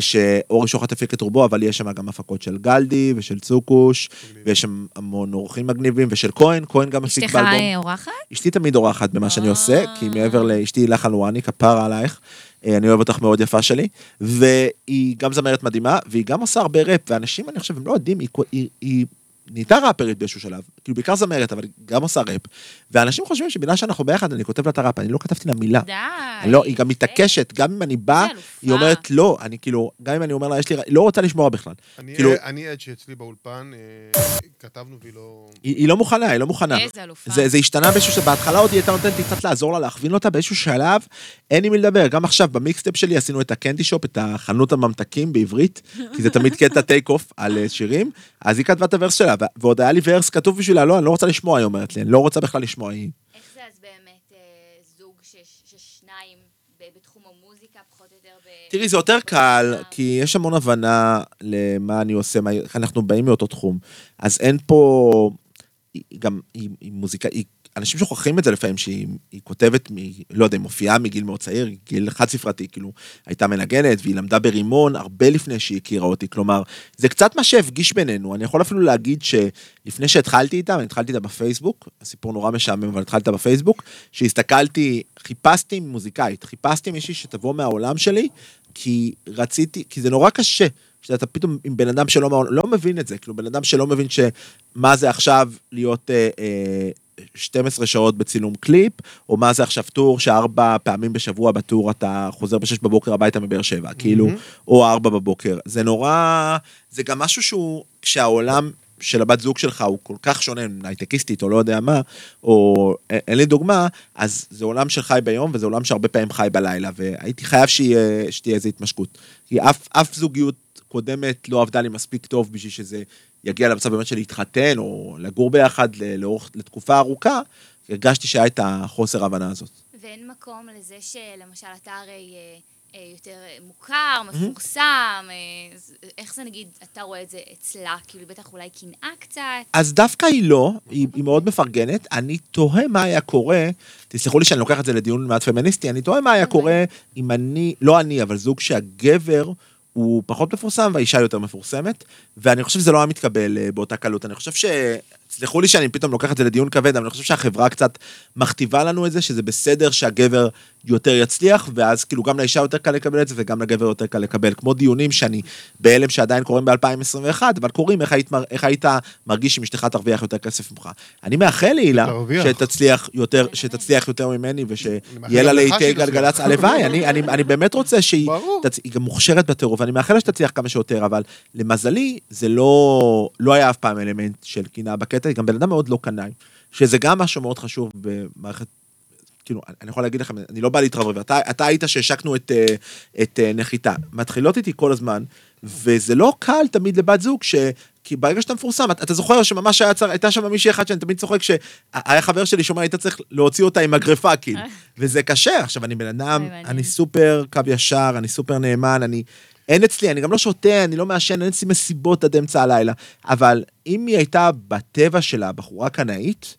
שאורי שוחט הפיק את רובו, אבל יש שם גם הפקות של גלדי ושל צוקוש, ויש שם המון אורחים מגניבים, ושל כהן, כהן גם הפיק אשתך באלבום. אה, אורחת? אשתי תמיד אורחת במה שאני עושה, כי מעבר לאשתי הילה חלואני, כפרה עלייך, אה, אני אוהב אותך מאוד יפה שלי, והיא גם זמרת מדהימה, והיא גם עושה הרבה ראפ, ואנשים, אני חושב, הם לא יודעים, היא נהייתה ראפרית באיזשהו שלב, כאילו בעיקר זמרת, אבל גם עושה ראפ, ואנשים חושבים שבגלל שאנחנו ביחד, אני כותב לה את הראפ, אני לא כתבתי לה מילה. די. לא, היא גם מתעקשת, גם אם אני בא. היא אומרת לא, אני כאילו, גם אם אני אומר לה, יש לי, היא לא רוצה לשמוע בכלל. אני כאילו- אני עד שאצלי באולפן, אה, כתבנו והיא לא... היא, היא לא מוכנה, היא לא מוכנה. איזה אלופה. זה, זה השתנה באיזשהו שלב, בהתחלה עוד היא הייתה נותנת לי קצת לעזור לה, להכווין אותה באיזשהו שלב, אין עם מי לדבר. גם עכשיו ב mixtape שלי עשינו את ה Candy Shop, את החנות הממתקים בעברית, כי זה תמיד קטע take off על אה, שירים, אז היא כתבה את ה verse שלה, ועוד היה לי verse כתוב בשבילה, לא, אני לא רוצה לשמוע, היא אומרת לי, אני לא רוצה בכלל לשמוע, היא... איך זה אז באמת אה, זוג שש- ששניים בתחום המוזיקה, פחות או יותר ב... תראי, זה יותר קל, כי יש המון הבנה למה אני עושה, איך אנחנו באים מאותו תחום. אז אין פה... היא גם, היא, היא מוזיקה, היא, אנשים שוכחים את זה לפעמים, שהיא היא כותבת, מ, לא יודע, היא מופיעה מגיל מאוד צעיר, גיל חד ספרתי, כאילו, הייתה מנגנת, והיא למדה ברימון הרבה לפני שהיא הכירה אותי, כלומר, זה קצת מה שהפגיש בינינו, אני יכול אפילו להגיד שלפני שהתחלתי איתה, אני התחלתי איתה בפייסבוק, הסיפור נורא משעמם, אבל התחלתי איתה בפייסבוק, שהסתכלתי, חיפשתי מוזיקאית, חיפשתי מישהי שתבוא מהעולם שלי, כי רציתי, כי זה נורא קשה. שאתה פתאום עם בן אדם שלא, לא מבין את זה, כאילו בן אדם שלא מבין שמה זה עכשיו להיות אה, אה, 12 שעות בצילום קליפ, או מה זה עכשיו טור שארבע פעמים בשבוע בטור אתה חוזר בשש בבוקר הביתה מבאר שבע, כאילו, או ארבע בבוקר. זה נורא, זה גם משהו שהוא, כשהעולם של הבת זוג שלך הוא כל כך שונה, הייטקיסטית או לא יודע מה, או אין לי דוגמה, אז זה עולם של חי ביום וזה עולם שהרבה פעמים חי בלילה, והייתי חייב שיהיה, שתהיה איזו התמשקות. כי אף, אף זוגיות קודמת לא עבדה לי מספיק טוב בשביל שזה יגיע למצב באמת של להתחתן או לגור ביחד לאורך, לתקופה ארוכה, הרגשתי שהיה את החוסר ההבנה הזאת. ואין מקום לזה שלמשל אתה הרי אה, אה, יותר אה, מוכר, מפורסם, אה, אז איך זה נגיד, אתה רואה את זה אצלה, כאילו בטח אולי קנאה קצת? אז דווקא היא לא, היא, היא מאוד מפרגנת. אני תוהה מה היה קורה, תסלחו לי שאני לוקח את זה לדיון מעט פמיניסטי, אני תוהה מה היה קורה אם אני, לא אני, אבל זוג שהגבר הוא פחות מפורסם והאישה יותר מפורסמת, ואני חושב שזה לא היה מתקבל אה, באותה קלות. אני חושב ש... תסלחו לי שאני פתאום לוקח את זה לדיון כבד, אבל אני חושב שהחברה קצת מכתיבה לנו את זה, שזה בסדר שהגבר יותר יצליח, ואז כאילו גם לאישה יותר קל לקבל את זה, וגם לגבר יותר קל לקבל. כמו דיונים שאני בהלם שעדיין קורים ב-2021, אבל קורים, איך היית, איך היית מרגיש אם אשתך תרוויח יותר כסף ממך. אני מאחל להילה. שתצליח יותר, שתצליח יותר ממני, ושיהיה לה לעיתי גלגלצ. הלוואי, אני, אני, אני באמת רוצה שהיא. תצ... היא גם מוכשרת בטירוף, ואני מאחל לה שתצליח כמה שיותר, אבל למזלי, זה לא, לא היה אף פעם אלמנט של קנאה בקטע, היא גם בן אדם מאוד לא קנאי, שזה גם משהו מאוד חשוב במערכת, כאילו, אני יכול להגיד לכם, אני לא בא להתרברב, אתה, אתה היית שהשקנו את, אה, את אה, נחיתה, מתחילות איתי כל הזמן, וזה לא קל תמיד לבת זוג, ש... כי ברגע שאתה מפורסם, אתה, אתה זוכר שממש היה צר, הייתה שם מישהי אחת שאני תמיד צוחק, שהיה חבר שלי שאומר, היית צריך להוציא אותה עם מגרפה, כאילו. וזה קשה. עכשיו, אני בן אדם. אני סופר קו ישר, אני סופר נאמן, אני... אין אצלי, אני גם לא שותה, אני לא מעשן, אין אצלי מסיבות עד אמצע הלילה. אבל אם היא הייתה בטבע שלה בחורה קנאית,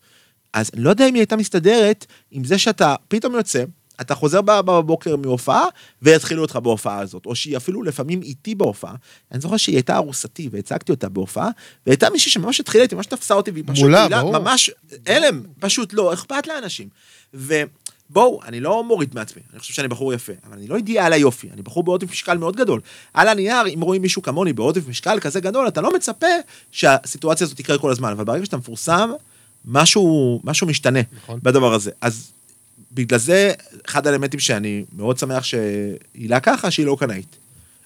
אז אני לא יודע אם היא הייתה מסתדרת עם זה שאתה פתאום יוצא, אתה חוזר בבוקר מהופעה, ויתחילו אותך בהופעה הזאת. או שהיא אפילו לפעמים איתי בהופעה. אני זוכר שהיא הייתה ארוסתי, והצגתי אותה בהופעה, והייתה מישהי שממש התחילה איתי, ממש תפסה אותי, והיא פשוט... מולה, ברור. ממש הלם, פשוט לא, אכפת לאנשים. ובואו, אני לא מוריד מעצמי, אני חושב שאני בחור יפה, אבל אני לא אידיאל היופי, אני בחור בעודף משקל מאוד גדול. על הנייר, אם רואים מישהו כמוני בעודף משקל כזה גדול, אתה לא מצפה שהסיטואציה הזאת תקרה כל הזמן, אבל ברגע שאתה מפורסם, משהו, משהו משתנה נכון. בדבר הזה. אז בגלל זה, אחד האלמנטים שאני מאוד שמח שהילה ככה, שהיא לא קנאית.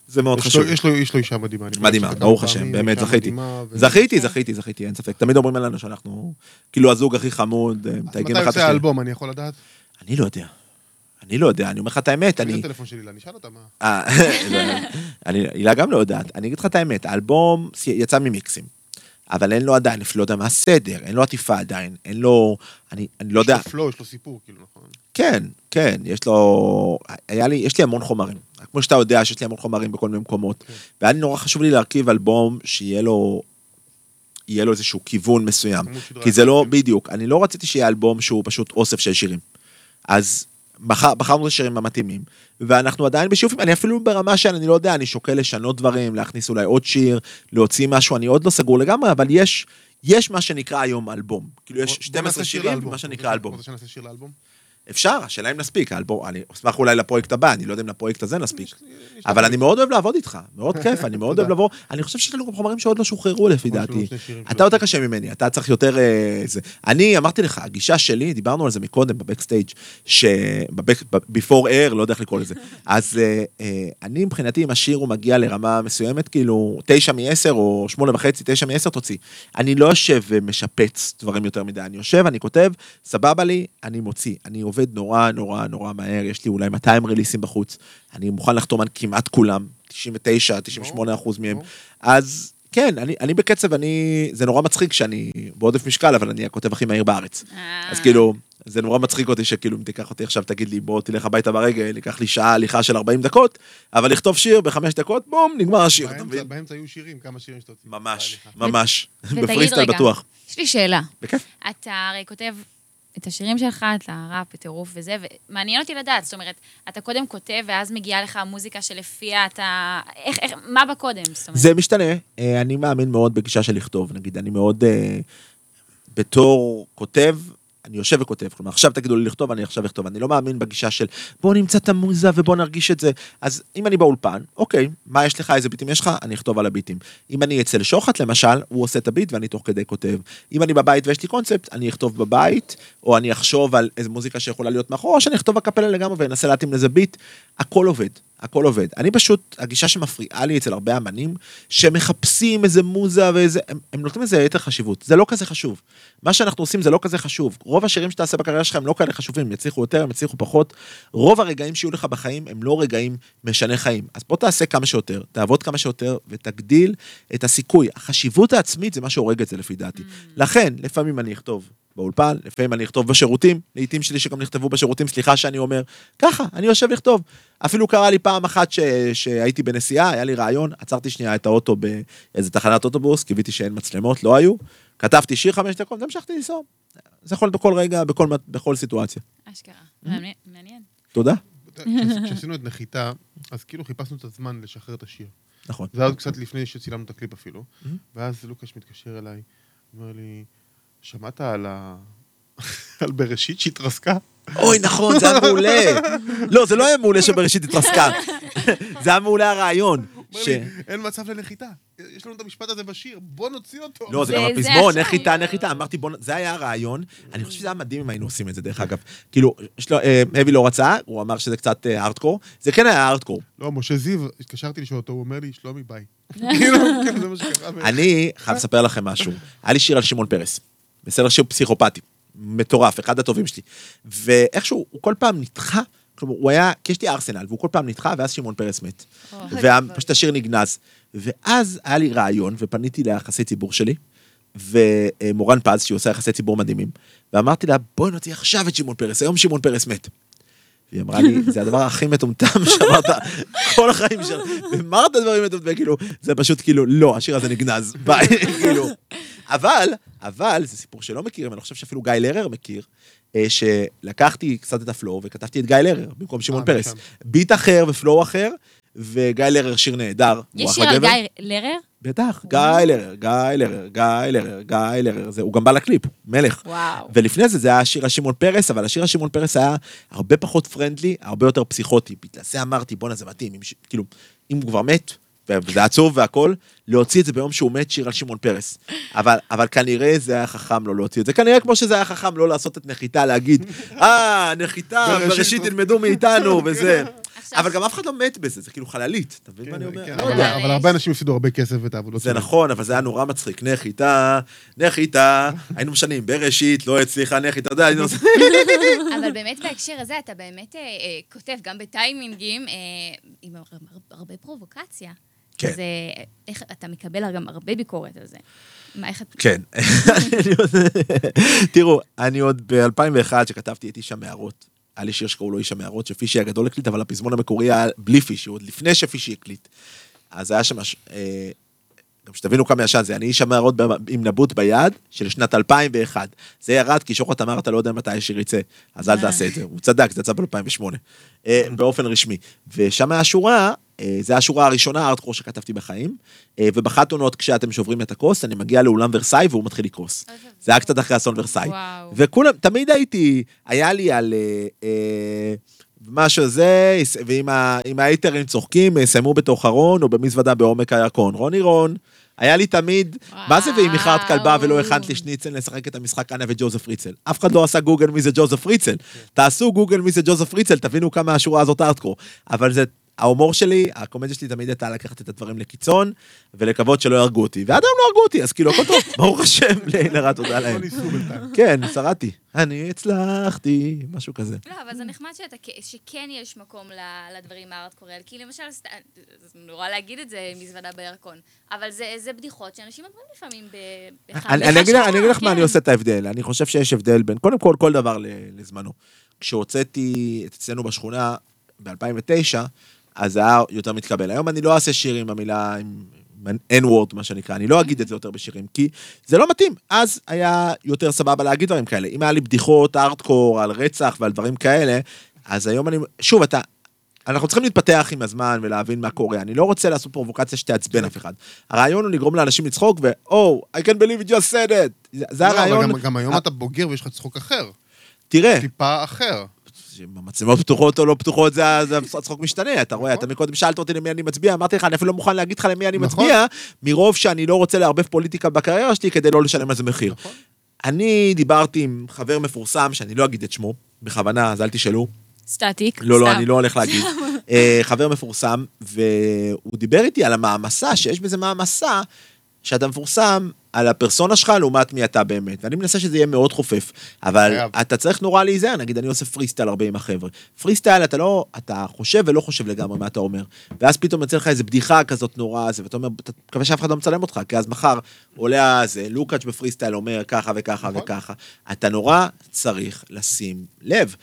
זה מאוד יש לו- חשוב. יש לו- יש לו אישה מדהימה. מדהימה, ברוך השם, באמת, זכיתי. ו- זכיתי, זכיתי, זכיתי, אין ספק. תמיד אומרים עלינו שאנחנו, כאילו, הזוג הכי חמוד, אה, מתייגים מתי אחד את יוצא השני. האלבום, אני יכול לדעת? אני לא יודע. אני לא יודע, אני אומר לך את האמת, תביא אני... את הטלפון שלי, לה, אני אשאל אותה מה. אה, אני, הילה גם לא יודעת. אני אגיד לך את האמת, האלבום יצא ממיקסים. אבל אין לו עדיין, אפילו לא יודע מה הסדר, אין לו עטיפה עדיין, אין לו, אני, אני לא יודע, יש לו פלואו, יש לו סיפור, כאילו, נכון. כן, כן, יש לו, היה לי, יש לי המון חומרים. כמו שאתה יודע שיש לי המון חומרים בכל מיני מקומות. והיה לי נורא חשוב לי להרכיב אלבום שיהיה לו, יהיה לו איזשהו כיוון מסוים. כי זה לא, אחד. בדיוק, אני לא רציתי שיהיה אלבום שהוא פשוט אוסף של שירים. אז בחר, בחרנו את השירים המתאימים, ואנחנו עדיין בשיופים, אני אפילו ברמה של, אני לא יודע, אני שוקל לשנות דברים, להכניס אולי עוד שיר, להוציא משהו, אני עוד לא סגור לגמרי, אבל יש, יש מה שנקרא היום אלבום. כאילו יש בוא- בוא 12 נעשה שיר שירים. מה שנקרא אלבום. רוצה שנעשה שיר לאלבום? אפשר, השאלה אם נספיק, האלבום, אני אשמח אולי לפרויקט הבא, אני לא יודע אם לפרויקט הזה נספיק. אבל. אני מאוד אוהב לעבוד איתך, מאוד כיף, אני מאוד אוהב לבוא, אני חושב שיש לנו גם חומרים שעוד לא שוחררו לפי יש לנו דעתי. אתה. יותר קשה ממני, אתה צריך יותר... אה. אני אמרתי לך, הגישה שלי, דיברנו על זה מקודם בבקסטייג', ש-before air, לא יודע איך לקרוא לזה. אז אה, אה, אני מבחינתי, אם השיר הוא מגיע לרמה מסוימת, כאילו, תשע מעשר או שמונה וחצי, תשע מעשר תוציא. אני לא יושב ומשפץ דברים יותר מדי, אני יושב, אני כותב, סבבה לי, אני מוציא. אני עובד נורא נורא נורא מהר, יש לי אולי 200 ריליסים בחוץ, אני מוכן לחתום על כמעט כולם, 99, 98 אחוז מהם. אז כן, אני, אני בקצב, אני, זה נורא מצחיק שאני בעודף משקל, אבל אני הכותב הכי מהיר בארץ. אה. אז כאילו, זה נורא מצחיק אותי שכאילו אם תיקח אותי עכשיו, תגיד לי, בוא תלך הביתה ברגל, ייקח לי שעה הליכה של 40 דקות, אבל לכתוב שיר בחמש דקות, בום, נגמר השיר, אתה באמצע- מבין? באמצע היו שירים, כמה שירים שאתה. ממש. ממש, בפריסטייל בטוח. יש לי שאלה. בכיף. אתה הרי כותב את השירים שלך, את הראפ, בטירוף וזה, ומעניין אותי לדעת, זאת אומרת, אתה קודם כותב, ואז מגיעה לך המוזיקה שלפיה אתה... איך, איך, מה בקודם? זאת אומרת, זה משתנה, אה, אני מאמין מאוד בגישה של לכתוב, נגיד, אני מאוד, אה, בתור כותב, אני יושב וכותב, כלומר, עכשיו תגידו לי לכתוב, אני עכשיו אכתוב. אני לא מאמין בגישה של בוא נמצא את המוזה ובוא נרגיש את זה. אז אם אני באולפן, אוקיי, מה יש לך, איזה ביטים יש לך, אני אכתוב על הביטים. אם אני אצל שוחט למשל, הוא עושה את הביט ואני תוך כדי כותב. אם אני בבית ויש לי קונספט, אני אכתוב בבית, או אני אחשוב על איזה מוזיקה שיכולה להיות מאחור, או שאני אכתוב בקפלה לגמרי ואנסה להתאים לזה ביט. הכל עובד, הכל עובד. אני פשוט, הגישה שמפריעה לי אצל הרבה אמנים, שמחפשים איזה מוזה ואיזה, הם, הם נותנים לזה יתר חשיבות. זה לא כזה חשוב. מה שאנחנו עושים זה לא כזה חשוב. רוב השירים שתעשה בקריירה שלך הם לא כאלה חשובים, הם יצליחו יותר, הם יצליחו פחות. רוב הרגעים שיהיו לך בחיים הם לא רגעים משני חיים. אז בוא תעשה כמה שיותר, תעבוד כמה שיותר ותגדיל את הסיכוי. החשיבות העצמית זה מה שהורג את זה לפי דעתי. לכן, לפעמים אני אכתוב באולפן, לפעמים אני אכתוב בשירותים, לעיתים שלי שגם נכתבו בשירותים, סליחה שאני אומר, ככה, אני יושב לכתוב. אפילו קרה לי פעם אחת ש... שהייתי בנסיעה, היה לי רעיון, עצרתי שנייה את האוטו באיזה תחנת אוטובוס, קיוויתי שאין מצלמות, לא היו, כתבתי שיר חמש דקות, והמשכתי לנסוע. זה יכול להיות בכל רגע, בכל, בכל סיטואציה. אשכרה. מעניין-. תודה. כשעשינו את נחיתה, אז כאילו חיפשנו את הזמן לשחרר את השיר. נכון. זה היה עוד קצת לפני שצילמנו את הקליפ אפילו. ואז לוקאש מתקשר אליי, אומר לי, שמעת על ה... על בראשית שהתרסקה? אוי, נכון, זה היה מעולה. לא, זה לא היה מעולה שבראשית התרסקה. זה היה מעולה הרעיון. ש... לי, אין מצב לנחיתה. יש לנו את המשפט הזה בשיר, בוא נוציא אותו. לא, זה זה- גם הפזמון, נחיתה, נחיתה. אמרתי, בוא, זה היה הרעיון. אני חושב שזה היה מדהים אם היינו עושים את זה, דרך אגב. כאילו, אה, אבי לא רצה, הוא אמר שזה קצת הארדקור. זה כן היה הארדקור. לא, משה זיו, התקשרתי לשאול אותו, הוא אומר לי, שלומי, ביי. כאילו, זה מה שקרה. אני חייב לספר לכם משהו. היה לי שיר על שמעון פרס. בסדר, שיר פסיכופתי. מטורף, אחד הטובים שלי. ואיכשהו, הוא כל פעם נדחה. כלומר, הוא היה, כי יש לי ארסנל, והוא כל פעם נדחה, ואז שמעון פרס מת. ופשוט השיר נגנז. ואז היה לי רעיון, ופניתי ליחסי ציבור שלי, ומורן פז, שהיא עושה יחסי ציבור מדהימים, ואמרתי לה, בואי נוציא עכשיו את שמעון פרס, היום שמעון פרס מת. והיא אמרה לי, זה הדבר הכי מטומטם שאמרת כל החיים שלך, ואמרת דברים מטומטמים, כאילו, זה פשוט כאילו, לא, השיר הזה נגנז, ביי, כאילו. אבל, אבל, זה סיפור שלא מכירים, אני חושב שאפילו גיא לרר מכיר, אה, שלקחתי קצת את ה flow וכתבתי את גיא לרר במקום שמעון אה, פרס. משם. beat אחר ו flow אחר, וגיא לרר שיר נהדר. יש שיר על. גיא לרר? בטח, גיא לרר, גיא לרר, גיא לרר, גיא לרר, זה, הוא גם בא לקליפ, מלך. וואו. ולפני זה זה היה השיר על שמעון פרס, אבל השיר על שמעון פרס היה הרבה פחות פרנדלי, הרבה יותר פסיכוטי. בגלל זה אמרתי, בואנה זה מתאים, כאילו, אם הוא כבר מת, וזה עצוב והכל, להוציא את זה ביום שהוא מת, שיר על שמעון פרס. אבל, אבל כנראה זה היה חכם לא להוציא את זה. כנראה כמו שזה היה חכם לא לעשות את נחיתה, להגיד, אה, נחיתה, בראשית בראשית טוב." תלמדו מאיתנו, וזה. עכשיו- אבל גם אף אחד לא מת בזה, זה כאילו חללית, אתה מבין מה אני אומר? כן, לא אבל- יודע. אבל הרבה אנשים הפסידו הרבה כסף ואת העבודות זה. נכון, אבל זה היה נורא מצחיק. נחיתה, נחיתה, היינו משנים, בראשית, לא הצליחה נחיתה, אתה יודע, היינו. אבל באמת בהקשר הזה, אתה באמת אה, אה, כותב גם בטיימינגים אה, עם הר- הרבה פרובוקציה. כן. אז אה, איך, אתה מקבל גם הרבה ביקורת על זה. מה, איך את... כן. תראו, אני עוד ב-2001, שכתבתי את איש המערות, היה לי שיר שקראו לו איש המערות, שפישי הגדול הקליט, אבל הפזמון המקורי היה בלי פישי, עוד לפני שפישי הקליט. אז היה שם, אה, גם שתבינו כמה ישן זה, אני איש המערות עם נבוט ביד של שנת 2001. זה ירד כי שוחט אמר, אתה לא יודע מתי השיר יצא, אז אל תעשה את זה. הוא צדק, זה יצא ב-2008, באופן רשמי. ושם היה שורה, אה, זה השורה הראשונה, הארדקור שכתבתי בחיים, אה, ובחתונות כשאתם שוברים את הכוס, אני מגיע לאולם ורסאי והוא מתחיל לקרוס. זה היה קצת אחרי אסון ורסאי. וכולם, תמיד הייתי, היה לי על אה, משהו זה, ואם ה- אם ההייטרים צוחקים, אה, סיימו בתוך ארון או במזוודה בעומק הירקון. רוני רון, היה לי תמיד, מה זה ואם איחרת כלבה ולא הכנת לי שניצל לשחק את המשחק אנה וג'וזף ריצל? אף אחד לא עשה גוגל מי זה ג'וזף ריצל. תעשו גוגל מי זה ג'וזף ריצל, תבינו כמה השורה הזאת ארטקור. אבל זה... ההומור שלי, הקומדיה שלי תמיד הייתה לקחת את הדברים לקיצון, ולקוות שלא יהרגו אותי. ועד היום לא הרגו אותי, אז כאילו, הכל טוב, ברוך השם, לעין הרע, תודה להם. כן, שרדתי. אני הצלחתי, משהו כזה. לא, אבל זה נחמד שאתה, שכן יש מקום לדברים הארדקור האלה. כי למשל, זה נורא להגיד את זה, מזוודה בירקון, אבל זה זה בדיחות שאנשים אומרים לפעמים ב- באחד אני אגיד לך- בחשכה, אני אגיד לך מה כן. אני עושה את ההבדל. אני חושב שיש הבדל בין, קודם כל, כל דבר לזמנו. כשהוצאתי את אצלנו בשכונה ב-2009, אז זה היה יותר מתקבל. היום אני לא אעשה שיר עם המילה, עם N-word, מה שנקרא, אני לא אגיד את זה יותר בשירים, כי זה לא מתאים. אז היה יותר סבבה להגיד דברים כאלה. אם היה לי בדיחות ארטקור על רצח ועל דברים כאלה, אז היום אני, שוב, אתה, אנחנו צריכים להתפתח עם הזמן ולהבין מה קורה. אני לא רוצה לעשות פרובוקציה שתעצבן אף אחד. הרעיון הוא לגרום לאנשים לצחוק, ו-Oh, I can believe it just said it. זה- זה לא, הרעיון. גם- גם היום אתה בוגר ויש לך צחוק אחר. תראה, טיפה אחר. מצלמות פתוחות או לא פתוחות, זה זה הצחוק משתנה, אתה רואה, אתה מקודם שאלת אותי למי אני מצביע, אמרתי לך, אני אפילו לא מוכן להגיד לך למי אני נכון. מצביע, מרוב שאני לא רוצה לערבב פוליטיקה בקריירה שלי כדי לא לשלם על זה מחיר. נכון. אני דיברתי עם חבר מפורסם, שאני לא אגיד את שמו, בכוונה, אז אל תשאלו. סטטיק. לא, לא. אני לא הולך להגיד. אה, חבר מפורסם, והוא דיבר איתי על המעמסה, שיש בזה מעמסה, שאתה מפורסם על הפרסונה שלך לעומת מי אתה באמת. ואני מנסה שזה יהיה מאוד חופף, אבל חייב. אתה צריך נורא להיזהר, נגיד אני עושה פרי סטייל הרבה עם החבר'ה. פרי סטייל אתה לא, אתה חושב ולא חושב לגמרי מה אתה אומר. ואז פתאום יוצא לך איזה בדיחה כזאת נורא, זה, ואתה אומר, אתה מקווה שאף אחד לא מצלם אותך, כי אז מחר עולה הזה, לוקאץ' בפרי סטייל אומר ככה וככה נכון. וככה. אתה נורא צריך לשים לב.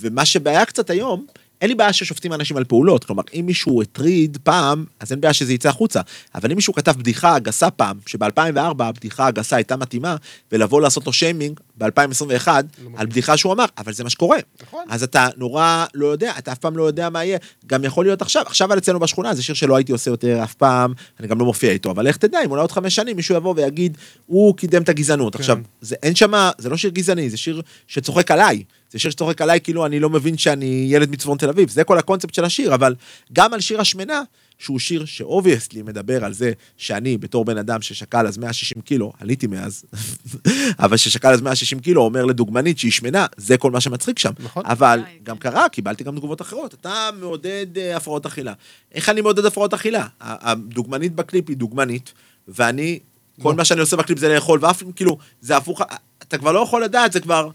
ומה שבעיה קצת היום, אין לי בעיה ששופטים אנשים על פעולות, כלומר, אם מישהו הטריד פעם, אז אין בעיה שזה יצא החוצה. אבל אם מישהו כתב בדיחה גסה פעם, שב-2004 הבדיחה הגסה הייתה מתאימה, ולבוא לעשות לו שיימינג ב-2021 על בדיחה שהוא אמר, אבל זה מה שקורה. נכון. אז אתה נורא לא יודע, אתה אף פעם לא יודע מה יהיה. גם יכול להיות עכשיו, עכשיו על אצלנו בשכונה, זה שיר שלא הייתי עושה יותר אף פעם, אני גם לא מופיע איתו, אבל לך תדע, אם אולי עוד חמש שנים מישהו יבוא ויגיד, הוא קידם את הגזענות. עכשיו, זה אין שמה, זה לא שיר גזעני, זה שיר שצוחק עליי. זה שיר שצוחק עליי כאילו אני לא מבין שאני ילד מצפון תל אביב, זה כל הקונספט של השיר, אבל גם על שיר השמנה, שהוא שיר ש obviously מדבר על זה שאני בתור בן אדם ששקל אז 160 קילו, עליתי מאז, אבל ששקל אז 160 קילו, אומר לדוגמנית שהיא שמנה, זה כל מה שמצחיק שם. נכון. אבל גם קרה, קיבלתי גם תגובות אחרות, אתה מעודד אה, הפרעות אכילה. איך אני מעודד הפרעות אכילה? הדוגמנית בקליפ היא דוגמנית, ואני, כל מה שאני עושה בקליפ זה לאכול, ואף כאילו, זה הפוך, אתה כבר לא יכול לדעת, זה כבר...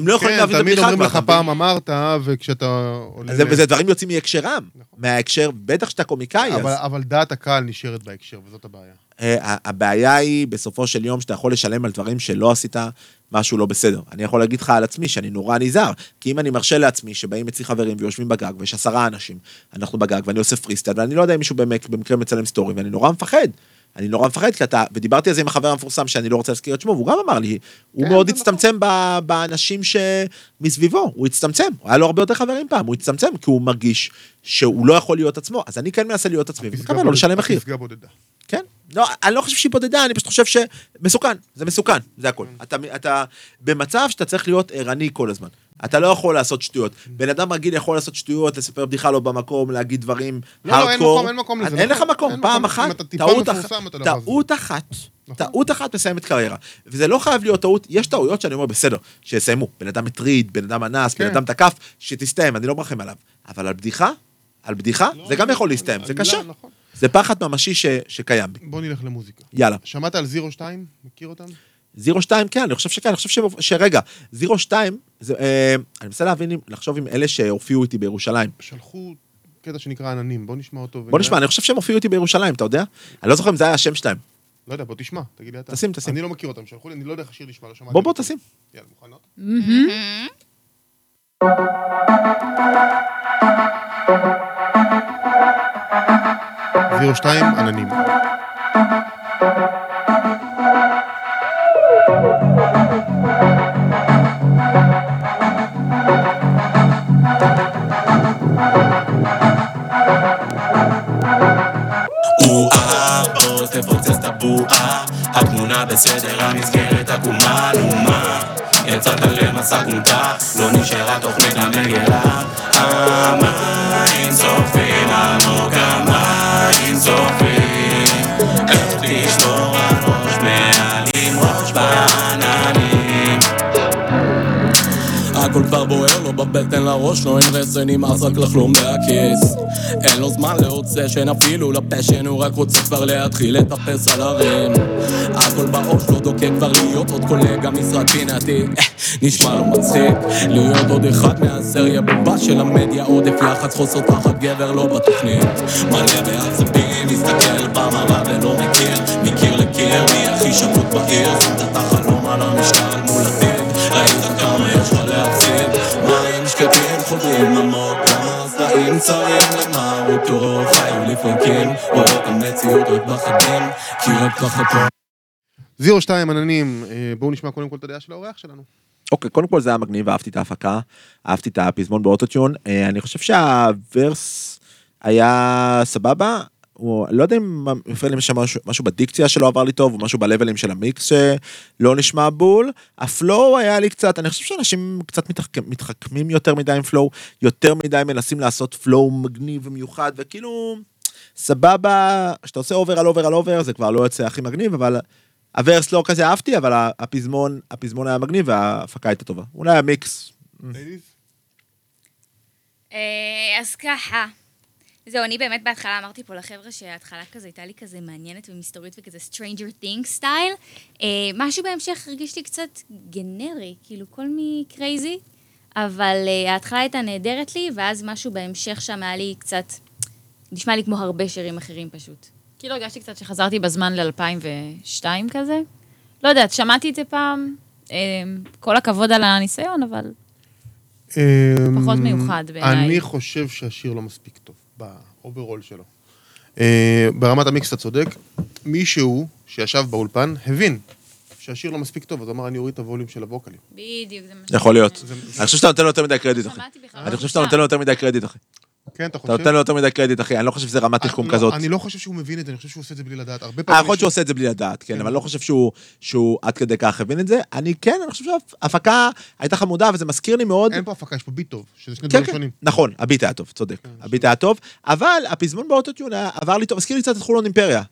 הם לא יכולים כן, להבין את תמיד הבדיחה אומרים כבר. לך אתה פעם? אמרת, וכשאתה עולה... וזה דברים יוצאים מהקשרם, מההקשר, בטח שאתה קומיקאי, אבל דעת הקהל נשארת בהקשר, וזאת הבעיה. אה, הבעיה היא בסופו של יום שאתה יכול לשלם על דברים שלא עשית משהו לא בסדר. אני יכול להגיד לך על עצמי שאני נורא נזהר, כי אם אני מרשה לעצמי שבאים אצלי חברים ויושבים בגג ויש עשרה אנשים, אנחנו בגג ואני עושה פריסטייל ואני לא יודע אם מישהו באמת במקרה מצלם סטורי ואני נורא מפחד. אני נורא מפחד כי אתה, ודיברתי על זה עם החבר המפורסם שאני לא רוצה להזכיר את שמו, והוא גם אמר לי, הוא כן, מאוד הצטמצם באנשים שמסביבו, הוא הצטמצם, היה לו הרבה יותר חברים פעם, הוא הצטמצם כי הוא מרגיש שהוא לא יכול להיות עצמו, אז אני כן מנסה להיות עצמי, ומקווה לא לשלם מחיר. הפסגה בודדה. כן. לא, אני לא חושב שהיא בודדה, אני פשוט חושב שמסוכן, זה מסוכן, זה הכל. כן. אתה, אתה במצב שאתה צריך להיות ערני כל הזמן. אתה לא יכול לעשות שטויות. בן אדם רגיל יכול לעשות שטויות, לספר בדיחה לא במקום, להגיד דברים לא, לא, אין הארדקור. מקום, אין מקום לזה, אין לך נכון. מקום, פעם מקום. אם אחת, טעות אחת, לא טעות אחת, נכון. טעות אחת מסיימת קריירה. וזה לא חייב להיות טעות, יש טעויות שאני אומר, בסדר, שיסיימו. בן אדם הטריד, בן אדם אנס, בן כן. אדם תקף, שתסתיים, אני לא מרחם עליו. אבל על בדיחה, על בדיחה, זה גם יכול להסתיים, זה קשה. נכון. זה פחד ממשי שקיים. בוא נלך למוזיקה. יאללה. שמעת על זירו 2? מכיר אותם? זירו 2, כן, אני חושב שכן, אני חושב ש... שרגע, זירו 2, זה, אה, אני מנסה להבין, לחשוב עם אלה שהופיעו איתי בירושלים. שלחו קטע שנקרא עננים, בוא נשמע אותו. בוא. נשמע, אני חושב שהם הופיעו איתי בירושלים, אתה יודע? אני לא זוכר אם זה היה השם שלהם. לא יודע, בוא תשמע, תגיד לי אתה. תשים, תשים. אני לא מכיר אותם, שלחו לי, אני לא יודע איך השיר נשמע, לא שמעתי. בוא, בוא. תשים. יאללה, מוכנות? זירו 2, עננים. תפוצץ את הבועה. התמונה בסדר, המסגרת עקומה, נו מה? יצאת למסע גונתה, לא נשארה תוכנית המגירה. המים סופים עמוק, המים סופים איך תשמור הכל כבר בוער לו בבטן לראש, לא אין רסן, נמאס רק לחלום בהכיס אין לו זמן לאובסשן אפילו לפשן, הוא רק רוצה כבר להתחיל לטפס על הרים. הכל בראש לא דוקא כבר להיות עוד קולגה משרד פינתי. אה, נשמע לו מצחיק להיות עוד אחד מהסריה בובה של המדיה עודף יח"צ חוסר תחת גבר לא בתוכנית. מלא בעצבים, מסתכל במראה ולא מכיר מקיר לקיר, מי הכי שפוט בעיר שמת את חודרים עמוק כמה סלעים צרים למרות טוב חיו לפרקים רואה את המציאות רק בחגים כי רק ככה פה זירו 2, עננים, אה, בואו נשמע קודם כל את הדעה של האורח שלנו. אוקיי, קודם כל זה היה מגניב, אהבתי את ההפקה, אהבתי את הפזמון באוטוטיון. אה, אני חושב שהוורס היה סבבה. הוא, לא יודע אם הפריע לי משהו, משהו- משהו בדיקציה שלא עבר לי טוב, או משהו בלבלים של המיקס שלא נשמע בול. ה flow היה לי קצת, אני חושב שאנשים קצת מתחכ- מתחכמים יותר מדי עם flow, יותר מדי מנסים לעשות flow מגניב ומיוחד, וכאילו, סבבה, כשאתה עושה over על over על over, זה כבר לא יוצא הכי מגניב, אבל ה verse לא כזה אהבתי, אבל הפזמון, הפזמון היה מגניב וההפקה הייתה טובה. אולי המיקס. אה, אז ככה. זהו, אני באמת בהתחלה אמרתי פה לחבר'ה שההתחלה כזה הייתה לי כזה מעניינת ומסתורית וכזה Stranger Things style. אה, משהו בהמשך הרגיש לי קצת גנרי, כאילו call me crazy, אבל אה, ההתחלה הייתה נהדרת לי, ואז משהו בהמשך שם היה לי קצת, נשמע לי כמו הרבה שירים אחרים פשוט. כאילו הרגשתי קצת שחזרתי בזמן ל-2002 כזה. לא יודעת, שמעתי את זה פעם, אה, כל הכבוד על הניסיון, אבל פחות אמ, מיוחד בעיניי. אני חושב שהשיר לא מספיק טוב, ב overall שלו. אה, ברמת המיקס אתה צודק, מישהו שישב באולפן הבין שהשיר לא מספיק טוב, אז הוא אמר, אני אוריד את הווליום של הווקלים. בדיוק, זה מה יכול להיות. אני חושב שאתה נותן לו יותר מדי קרדיט, אחי. אני חושב שאתה נותן לו יותר מדי קרדיט, אחי. כן, אתה אתה חושב? נותן לו יותר מדי קרדיט, אחי. אני לא חושב שזה רמת תחכום לא, כזאת. אני לא חושב שהוא מבין את זה, אני חושב שהוא עושה את זה בלי לדעת. הרבה אה, פעמים... יכול להיות שהוא עושה את זה בלי לדעת, כן, אבל אני לא חושב שהוא- עד כדי כך הבין את זה. אני כן, אני חושב שההפקה הייתה חמודה, וזה מזכיר לי מאוד... אין פה הפקה, יש פה ביט טוב, שזה שני כן, דברים כן, שונים. נכון, הביט היה טוב, צודק. הביט היה טוב, אבל הפזמון באוטוטיון עבר לי טוב, הזכיר לי קצת את חולון אימפריה.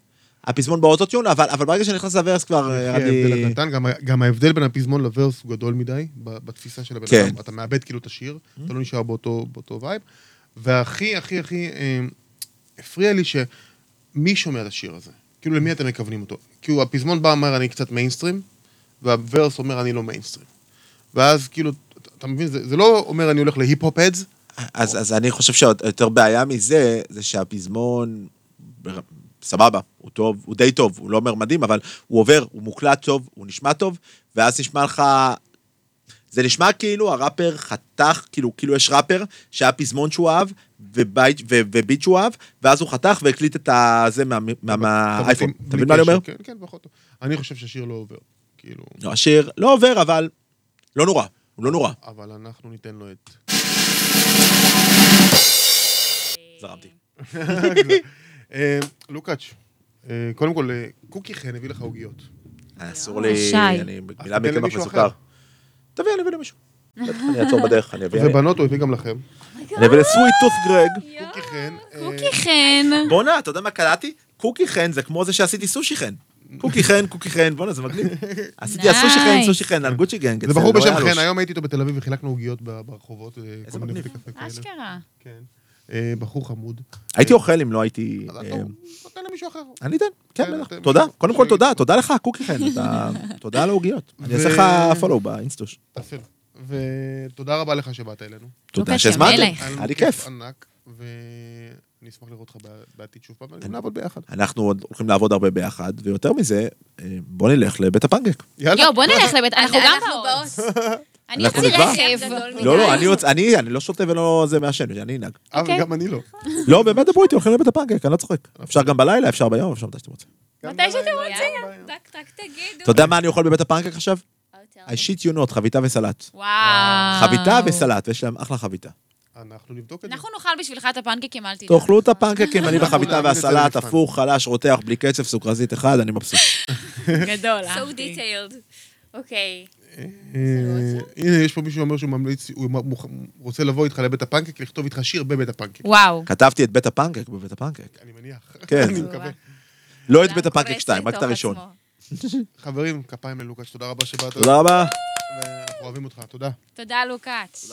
הפזמון באוטוטיון, אבל אבל ברגע שנכנס ל verse כבר אה, כן, לי... הקטן, גם- גם ההבדל בין הפזמון ל verse הוא גדול מדי, בתפיסה של הבן כן. אדם. אתה מאבד כאילו את השיר, אתה לא נשאר באותו באותו vibe. והכי, הכי, הכי אה, הפריע לי שמי שומע את השיר הזה? כאילו, למי אתם מכוונים אותו? כאילו, הפזמון בא אומר, אני קצת מיינסטרים, וה verse אומר, אני לא מיינסטרים. ואז כאילו, אתה- מבין, זה זה לא אומר, אני הולך להיפ-הופ-אדס, אז, אז אני חושב שיותר בעיה מזה, זה שהפזמון, סבבה, הוא טוב, הוא די טוב, הוא לא אומר מדהים, אבל הוא עובר, הוא מוקלט טוב, הוא נשמע טוב, ואז נשמע לך... זה נשמע כאילו הראפר חתך, כאילו, כאילו יש ראפר שהיה פזמון שהוא אהב, ובית, ו, וביט שהוא אהב, ואז הוא חתך והקליט את הזה מה- מהאייפון. אתה מבין מה אני אומר? כן, כן, פחות טוב. אני חושב שהשיר לא עובר. כאילו, לא, השיר לא עובר, אבל לא נורא, הוא לא נורא. אבל אנחנו ניתן לו את... זרמתי. אה, לוקאץ', אה, קודם כל, אה, קוקי חן הביא לך עוגיות. אסור לי, שי. אני מילה מקמח. אחר. תביא, אני אביא למישהו. אני אעצור בדרך, אני אביא. ובנות הוא הביא גם לכם. אני אביא לסוויט טוף גרג. קוקי חן. אה, קוקי חן. בואנה, אתה יודע מה קלטתי? קוקי חן זה כמו זה שעשיתי סושי חן. קוקי חן, קוקי חן, בואנה, זה מגניב. עשיתי הסושי חן. סושי חן, על גוצ'י גנג. זה בחור בשם רועי אלוש. חן, היום הייתי איתו בתל אביב וחילקנו עוגיות ברחובות. אה, מיני מגניב. אשכרה. כן. אה, בחור חמוד. הייתי אוכל אם לא הייתי... אה, נותן למישהו אחר. אני אתן, כן, כן, בטח. תודה. קודם כל תודה, תודה לך, קוקי חן. תודה על העוגיות. אני אעשה לך פולו באינסטוש. ותודה רבה לך שבאת אלינו. תודה שהזמנתם, היה לי כיף. ענק, ואני אשמח לראות אותך בעתיד שוב פעם, וגם נעבוד ביחד. אנחנו עוד הולכים לעבוד הרבה ביחד, ויותר מזה, אה, בוא נלך לבית הפנקק. יאללה. יואו, בוא נלך לבית, אנחנו גם באות. אני אנחנו נקבע. רכב. גדול מדי. לא, לא, אני יוצא- אני אני לא שותה ולא זה מעשן, אני אנהג. אה, אוקיי. וגם אני לא. לא, באמת דברו איתי, הולכים לבית הפנקק, אני לא צוחק. אפשר גם בלילה, אפשר ביום, אפשר מתי שאתם רוצים. מתי שאתם רוצים. טק טק תגידו. אתה יודע מה אני אוכל בבית הפנקק עכשיו? I shit you not, חביתה וסלט. וואו. חביתה וסלט, ויש להם אחלה חביתה. אנחנו נבדוק את זה. אנחנו נאכל בשבילך את הפנקקים, אל תדאג. תאכלו את הפנקקים, אני בחביתה נעמיד את זה והסלט, למבחן. הפוך, חלש, רותח, בלי קצף, סוכרזית אחד, אני מבסוט. גדול, So אהבתי. detailed. אוקיי. אה, הנה, יש פה מישהו שאומר שהוא ממליץ, הוא רוצה לבוא איתך לבית הפנקק, לכתוב איתך שיר בבית הפנקק. וואו. כתבתי את בית הפנקק בבית הפנקק. אני מניח. כן. אני מקווה. לא את בית הפנקק קורס 2, רק את הראשון. חברים, כפיים ללוקאץ', תודה רבה שבאת. תודה רבה. ואנחנו אוהבים אותך, תודה. תודה, לוקאץ'.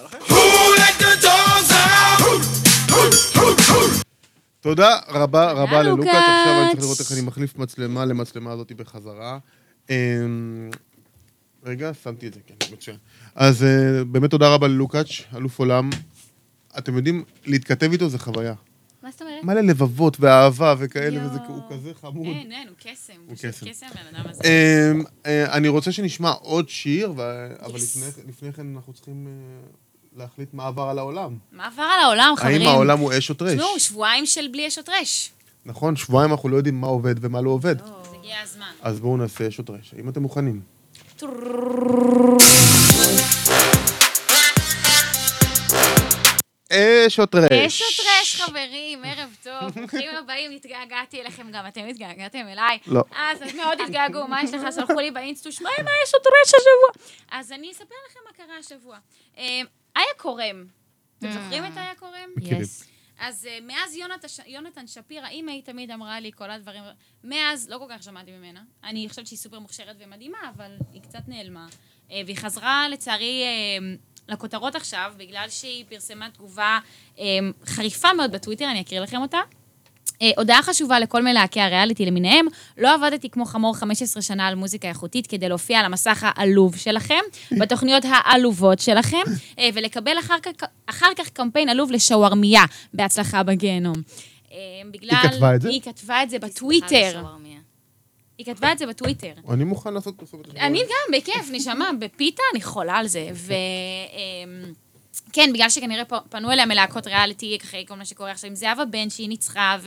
תודה רבה רבה ללוקאץ', לוקאץ'. עכשיו אני צריך לראות איך אני מחליף מצלמה למצלמה הזאת בחזרה. רגע, שמתי את זה, כן, מצוין. אז אה, באמת תודה רבה ללוקאץ', אלוף עולם. אתם יודעים, להתכתב איתו זה חוויה. מה זאת אומרת? מלא לבבות ואהבה וכאלה, יואו. וזה הוא כזה חמוד. אין, אין, הוא קסם. הוא קסם. קסם, הבן אדם הזה. אמ, אה, אני רוצה שנשמע עוד שיר, אבל. לפני- לפני כן אנחנו צריכים אה, להחליט מה עבר על העולם. מה עבר על העולם, חברים? האם העולם הוא אש או טרש? תשמעו, שבועיים של בלי אש או טרש. נכון, שבועיים אנחנו לא יודעים מה עובד ומה לא עובד. אז הגיע הזמן. אז בואו נעשה אש או טרש. האם אתם מוכנים? אש או טרש. אש או טרש, חברים, ערב טוב, ברוכים הבאים, התגעגעתי אליכם גם, אתם התגעגעתם אליי. לא. אז מאוד התגעגעו, מה יש לך? שלחו לי באינסטוש, מה עם האש או טרש השבוע? אז אני אספר לכם מה קרה השבוע. אה, איה קורם, אתם אה. זוכרים את איה קורם? כן. אז אה, מאז יונת, יונתן שפירא, אימא היא תמיד אמרה לי כל הדברים, מאז לא כל כך שמעתי ממנה. אני חושבת שהיא סופר מוכשרת ומדהימה, אבל היא קצת נעלמה. אה, והיא חזרה, לצערי, אה, לכותרות עכשיו, בגלל שהיא פרסמה תגובה אה, חריפה מאוד בטוויטר, אני אקריא לכם אותה. אה, הודעה חשובה לכל מלהקי הריאליטי למיניהם, לא עבדתי כמו חמור 15 שנה על מוזיקה איכותית כדי להופיע על המסך העלוב שלכם, בתוכניות העלובות שלכם, אה, ולקבל אחר כך, אחר כך קמפיין עלוב לשווארמיה, בהצלחה בגיהנום. אה, בגלל... היא כתבה את זה? היא כתבה את זה בטוויטר. היא כתבה את זה בטוויטר. אני מוכן לעשות פרסומת. אני גם, בכיף, נשמה, בפיתה אני חולה על זה. ו... כן, בגלל שכנראה פנו אליה מלהקות ריאליטי אחרי כל מה שקורה עכשיו עם זהבה בן שהיא ניצחה,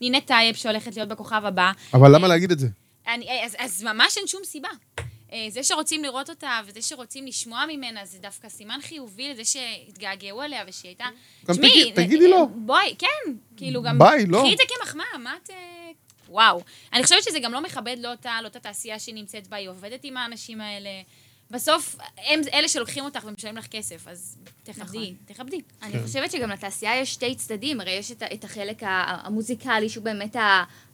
ונינת טייב שהולכת להיות בכוכב הבא. אבל למה להגיד את זה? אני, אז, אז ממש אין שום סיבה. אה, זה שרוצים לראות אותה וזה שרוצים לשמוע ממנה, זה דווקא סימן חיובי לזה שהתגעגעו אליה ושהיא הייתה... גם תשמעי, תגיד- תגידי לו. בואי, כן, כאילו גם... ביי, לא. קחי את זה כמחמאה, מה את... אה, וואו. אני חושבת שזה גם לא מכבד לא אותה, לא את התעשייה שהיא נמצאת בה, היא עובדת עם האנשים האלה. בסוף, הם אלה שלוקחים אותך ומשלמים לך כסף, אז תכבדי, תכבדי. אני כן. חושבת שגם לתעשייה יש שתי צדדים, הרי יש את, את החלק המוזיקלי, שהוא באמת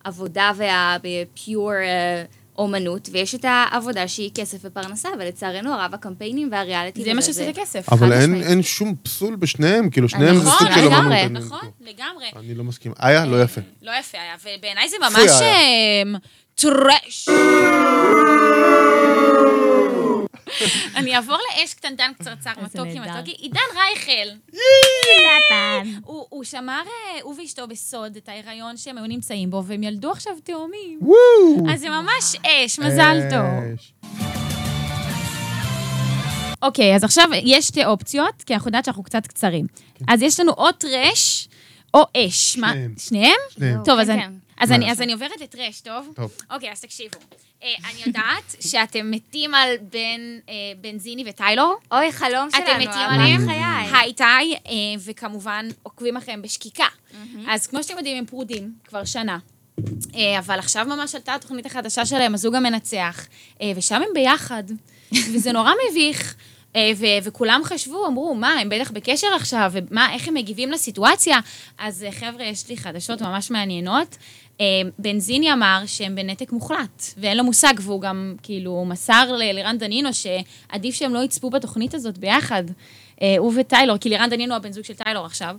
העבודה והפיור אומנות, ויש את העבודה שהיא כסף ופרנסה, ולצערנו הרב הקמפיינים והריאליטי... זה מה שעושה את הכסף. אבל אין-. אין שום פסול בשניהם, כאילו שניהם זה נכון, סוג של. אני- נכון, לגמרי. אני לא מסכים. איה, לא יפה. לא יפה היה, ובעיניי זה ממש טרש. אני אעבור לאש קטנטן קצרצר, מתוקי. מתוקי. עידן רייכל. הוא שמר, אה, הוא ואשתו בסוד, את ההיריון שהם היו נמצאים בו, והם ילדו עכשיו תאומים. אז זה ממש אש, מזל טוב. אוקיי, אז עכשיו יש שתי אופציות, כי אנחנו יודעת שאנחנו קצת קצרים. אז יש לנו או טרש או אש. מה? שניהם. שניהם? שניהם. טוב, אז כן, אני- כן. אז אני- אז אני עוברת לטרש, טוב? טוב. אוקיי, אז תקשיבו. אה, אני יודעת שאתם מתים על בן אה, בנזיני וטיילור. אוי, חלום שלנו, אתם מתים עליהם? חיי. היי טי, אה, וכמובן עוקבים אחריהם בשקיקה. אז כמו שאתם יודעים, הם פרודים כבר שנה. אה, אבל עכשיו ממש עלתה התוכנית החדשה שלהם, הזוג המנצח, אה, ושם הם ביחד, וזה נורא מביך. אה, ו- וכולם חשבו, אמרו, מה, הם בטח בקשר עכשיו, ומה, איך הם מגיבים לסיטואציה? אז אה, חבר'ה, יש לי חדשות ממש מעניינות. אה, בנזיני אמר שהם בנתק מוחלט, ואין לו מושג, והוא גם כאילו מסר ל- לירן דנינו שעדיף שהם לא יצפו בתוכנית הזאת ביחד, הוא וטיילור, כי לירן דנינו הבן זוג של טיילור עכשיו.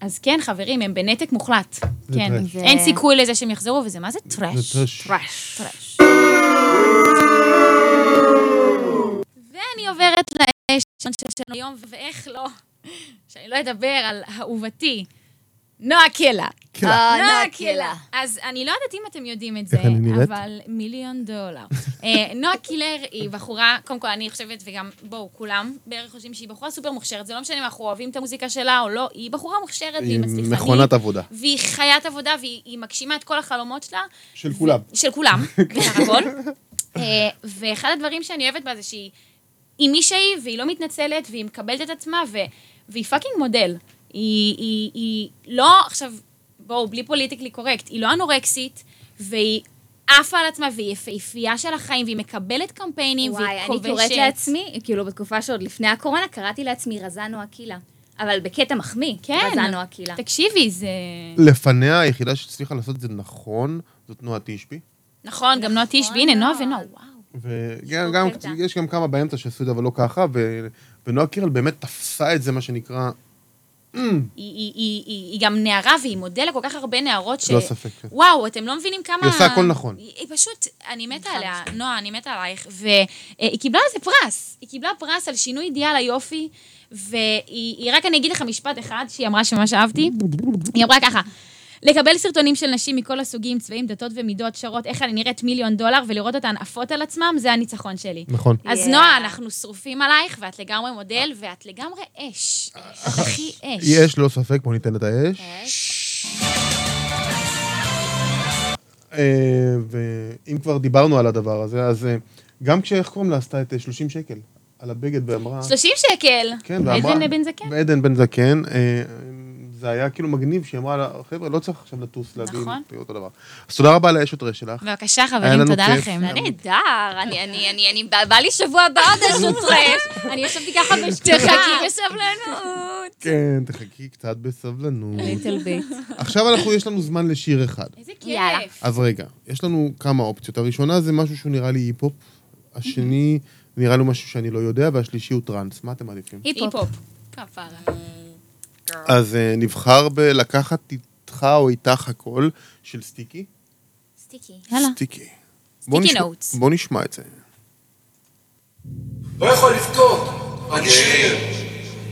אז כן, חברים, הם בנתק מוחלט. כן. אין סיכוי לזה שהם יחזרו, וזה מה זה trash? זה. trash. ואני עוברת לאש שלנו היום, ואיך לא, שאני לא אדבר על אהובתי, נועה קלה. קלה. אה, נועה קלה. אז אני לא יודעת אם אתם יודעים את זה, אני? אבל מיליון דולר. אה, נועה קילר היא בחורה, קודם כל, אני חושבת, וגם, בואו, כולם בערך חושבים שהיא בחורה סופר מוכשרת, זה לא משנה אם אנחנו אוהבים את המוזיקה שלה או לא, היא בחורה מוכשרת, והיא היא מצליחנית. מכונת עבודה. והיא חיית עבודה, והיא היא מגשימה את כל החלומות שלה. של כולם. של כולם, בסך הכל. אה, ואחד הדברים שאני אוהבת בה זה שהיא היא מישהי, והיא לא מתנצלת, והיא מקבלת את עצמה, ו, והיא fucking model. היא, היא, היא לא, עכשיו, בואו, בלי politically correct, היא לא אנורקסית, והיא עפה על עצמה, והיא יפהפייה של החיים, והיא מקבלת קמפיינים, וואי, והיא אני כובשת. קוראת לעצמי, כאילו בתקופה שעוד לפני הקורונה, קראתי לעצמי רזנו אקילה. אבל בקטע מחמיא, כן. רזנו אקילה. תקשיבי, זה... לפניה, היחידה שהצליחה לעשות את זה נכון, זאת נועה תשבי. נכון, גם נועה טישבי, הנה, נועה ונועה, וואו. וגם גם- קטע. יש גם כמה באמצע שעשו את זה, אבל לא ככה, ו- ונועה קירל באמת תפסה את זה, מה שנקרא, היא, היא, היא, היא, היא גם נערה והיא מודל לכל כך הרבה נערות ש... לא ספק. וואו, אתם לא מבינים כמה... היא עושה הכל נכון. היא, היא פשוט, אני מתה עליה, נועה, אני מתה עלייך, והיא קיבלה על זה פרס. היא קיבלה פרס על שינוי אידיאל היופי, והיא, היא רק אני אגיד לך משפט אחד שהיא אמרה שממש אהבתי. היא אמרה ככה, לקבל סרטונים של נשים מכל הסוגים, צבעים, דתות ומידות, שרות, איך אני נראית מיליון דולר, ולראות אותן עפות על עצמן, זה הניצחון שלי. נכון. אז Yeah. נועה, אנחנו שרופים עלייך, ואת לגמרי מודל, ואת לגמרי אש. הכי אש. יש, ללא ספק, בוא ניתן את האש. אה, ואם כבר דיברנו על הדבר הזה, אז אה, גם כשאיך קוראים לה עשתה את אה, 30 שקל, על הבגד ואמרה... 30 שקל. כן, ואמרה... עדן בן זקן. ועדן בן זקן. זה היה כאילו מגניב, שהיא אמרה לה, חבר'ה, לא צריך עכשיו לטוס להביא נכון. אותו דבר. אז תודה רבה לאש הטרש שלך. בבקשה, חברים, תודה כיף. לכם. זה נהדר, אני, אני, אני, אני, בא בא לי שבוע הבא עוד איזשהו טרש. אני ישבתי ככה בשתיקה. תחכי בסבלנות. כן, תחכי קצת בסבלנות. ליטל ביט. עכשיו אנחנו, יש לנו זמן לשיר אחד. איזה. כיף. אז רגע, יש לנו כמה אופציות. הראשונה זה משהו שהוא נראה לי היפ-הופ, השני נראה לי משהו שאני לא יודע, והשלישי הוא טראנס. מה אתם מעדיפים? היפ-הופ. כפרה. אז אה, נבחר בלקחת איתך או איתך הכל של סטיקי. סטיקי. יאללה. סטיקי. בוא סטיקי נשמע- נוטס. בוא נשמע את זה. לא יכול לבכות, אני שיר,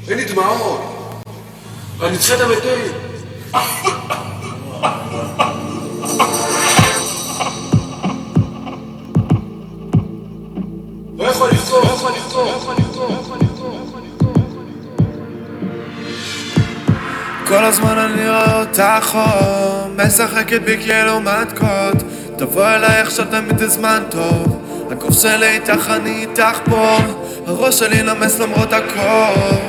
אין לי דמעות, אני צריכה את המתים. לא יכול לבכות, לא יכול לבכות, לא יכול לבכות. כל הזמן אני רואה אותך חום, משחקת בי כאילו מתקות תבוא אליי עכשיו תמיד הזמן טוב. הגוף שלי איתך, אני איתך פה. הראש שלי נמס למרות הקור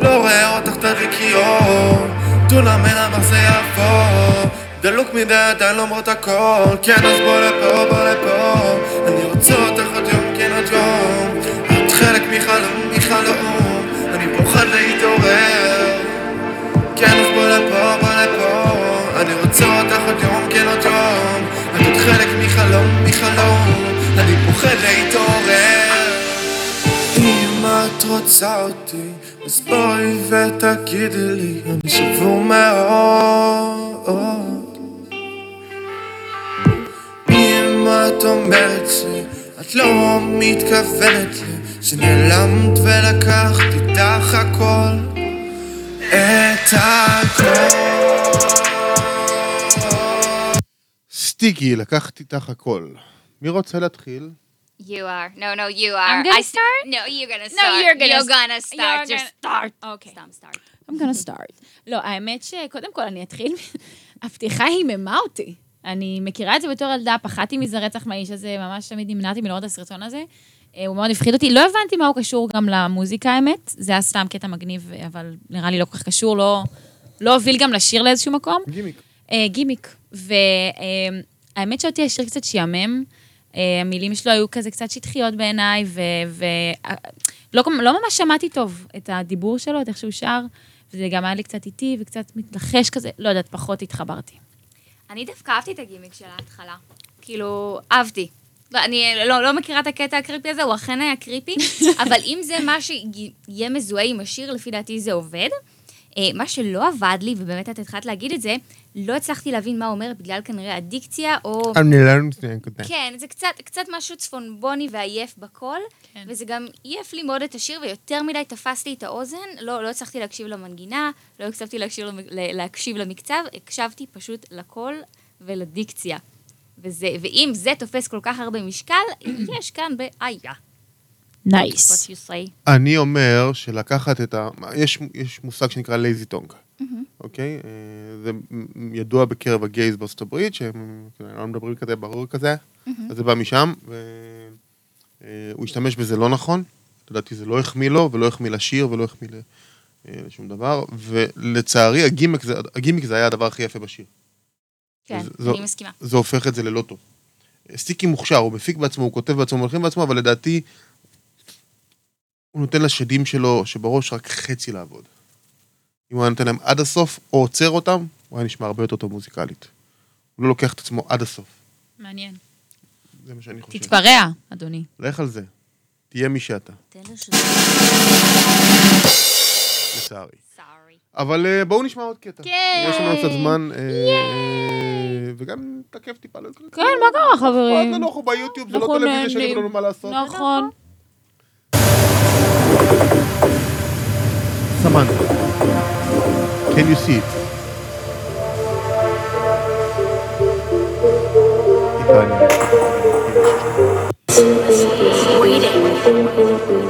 לא רואה אותך תדליקי אור. אין אמר זה יעבור. דלוק מדי עדיין למרות הכל. כן אז בוא לפה, בוא לפה. אני רוצה אותך עוד יום, כן עוד יום. את חלק מחלום, מחלום. אני פוחד להתעורר כן, אז בוא לפה, בוא לפה. אני רוצה אותך עוד יום, כן עוד יום. את עוד חלק מחלום, מחלום. אני פוחד להתעורר. אם את רוצה אותי, אז בואי ותגידי לי אני שבור מאוד. אם את אומרת שאת לא מתכוונת לי שנעלמת ולקחת איתך הכל את הכל. סטיקי, לקחת איתך הכל. מי רוצה להתחיל? You are. No, no, you are. I'm gonna I start? No, you're gonna No, start. you're gonna You're gonna start. you're Just start. אוקיי. סתם start. I'm gonna start. לא, האמת שקודם כל אני אתחיל, הפתיחה היממה אותי. אני מכירה את זה בתור ילדה, פחדתי מזה רצח מהאיש הזה, ממש תמיד נמנעתי מלראות את הסרטון הזה. אה, הוא מאוד הפחיד אותי, לא הבנתי מה הוא קשור גם למוזיקה, האמת. זה היה סתם קטע מגניב, אבל נראה לי לא כל כך קשור, לא, לא הוביל גם לשיר לאיזשהו מקום. גימיק. אה, גימיק. והאמת שאותי השיר קצת שעמם. אה, המילים שלו היו כזה קצת שטחיות בעיניי, ולא לא ממש שמעתי טוב את הדיבור שלו, את איך שהוא שר, וזה גם היה לי קצת איטי וקצת מתלחש כזה, לא יודעת, פחות התחברתי. אני דווקא אהבתי את הגימיק של ההתחלה. כאילו, אהבתי. אני לא, לא מכירה את הקטע הקריפי הזה, הוא אכן היה קריפי, אבל אם זה מה שיהיה מזוהה עם השיר, לפי דעתי זה עובד. אה, מה שלא עבד לי, ובאמת את התחלת להגיד את זה, לא הצלחתי להבין מה הוא אומר בגלל כנראה אדיקציה, או... אני לא מצטער, כותב. כן, זה קצת, קצת משהו צפונבוני ועייף בקול, כן. וזה גם עייף לי מאוד את השיר, ויותר מדי תפס לי את האוזן, לא, לא הצלחתי להקשיב למנגינה, לא הצלחתי להקשיב, להקשיב למקצב, הקשבתי פשוט לקול ולדיקציה. וזה, ואם זה תופס כל כך הרבה משקל, יש כאן בעיה. Nice. Say. אני אומר שלקחת את ה... יש, יש מושג שנקרא lazy tongue, אוקיי? אה, זה ידוע בקרב ה gays בארצות הברית, שהם כאילו, לא מדברים כזה ברור כזה, אז זה בא משם, והוא השתמש בזה לא נכון, לדעתי זה לא החמיא לו, ולא החמיא לשיר, ולא החמיא אה, לשום דבר, ולצערי הגימיק זה, הגימיק זה היה הדבר הכי יפה בשיר. כן, זו- אני מסכימה. זה הופך את זה ללא טוב. סטיקי מוכשר, הוא מפיק בעצמו, הוא כותב בעצמו, הוא מלחין בעצמו, אבל לדעתי, הוא נותן לשדים שלו, שבראש רק חצי לעבוד. אם הוא היה נותן להם עד הסוף, או עוצר אותם, הוא היה נשמע הרבה יותר טוב מוזיקלית. הוא לא לוקח את עצמו עד הסוף. מעניין. זה מה שאני חושב. תתפרע, אדוני. לך על זה. תהיה מי שאתה, תן לו ש... לצערי. אבל אה, בואו נשמע עוד קטע. כן. יש לנו קצת זמן, אה, אה, וגם נתעכב טיפה. לא יקרה כן, מה קרה, חברים? כלום. אנחנו ביוטיוב, זה לא טלוויזיה. שיגידו לנו מה לעשות. נכון. Samantha, can you see it? waiting.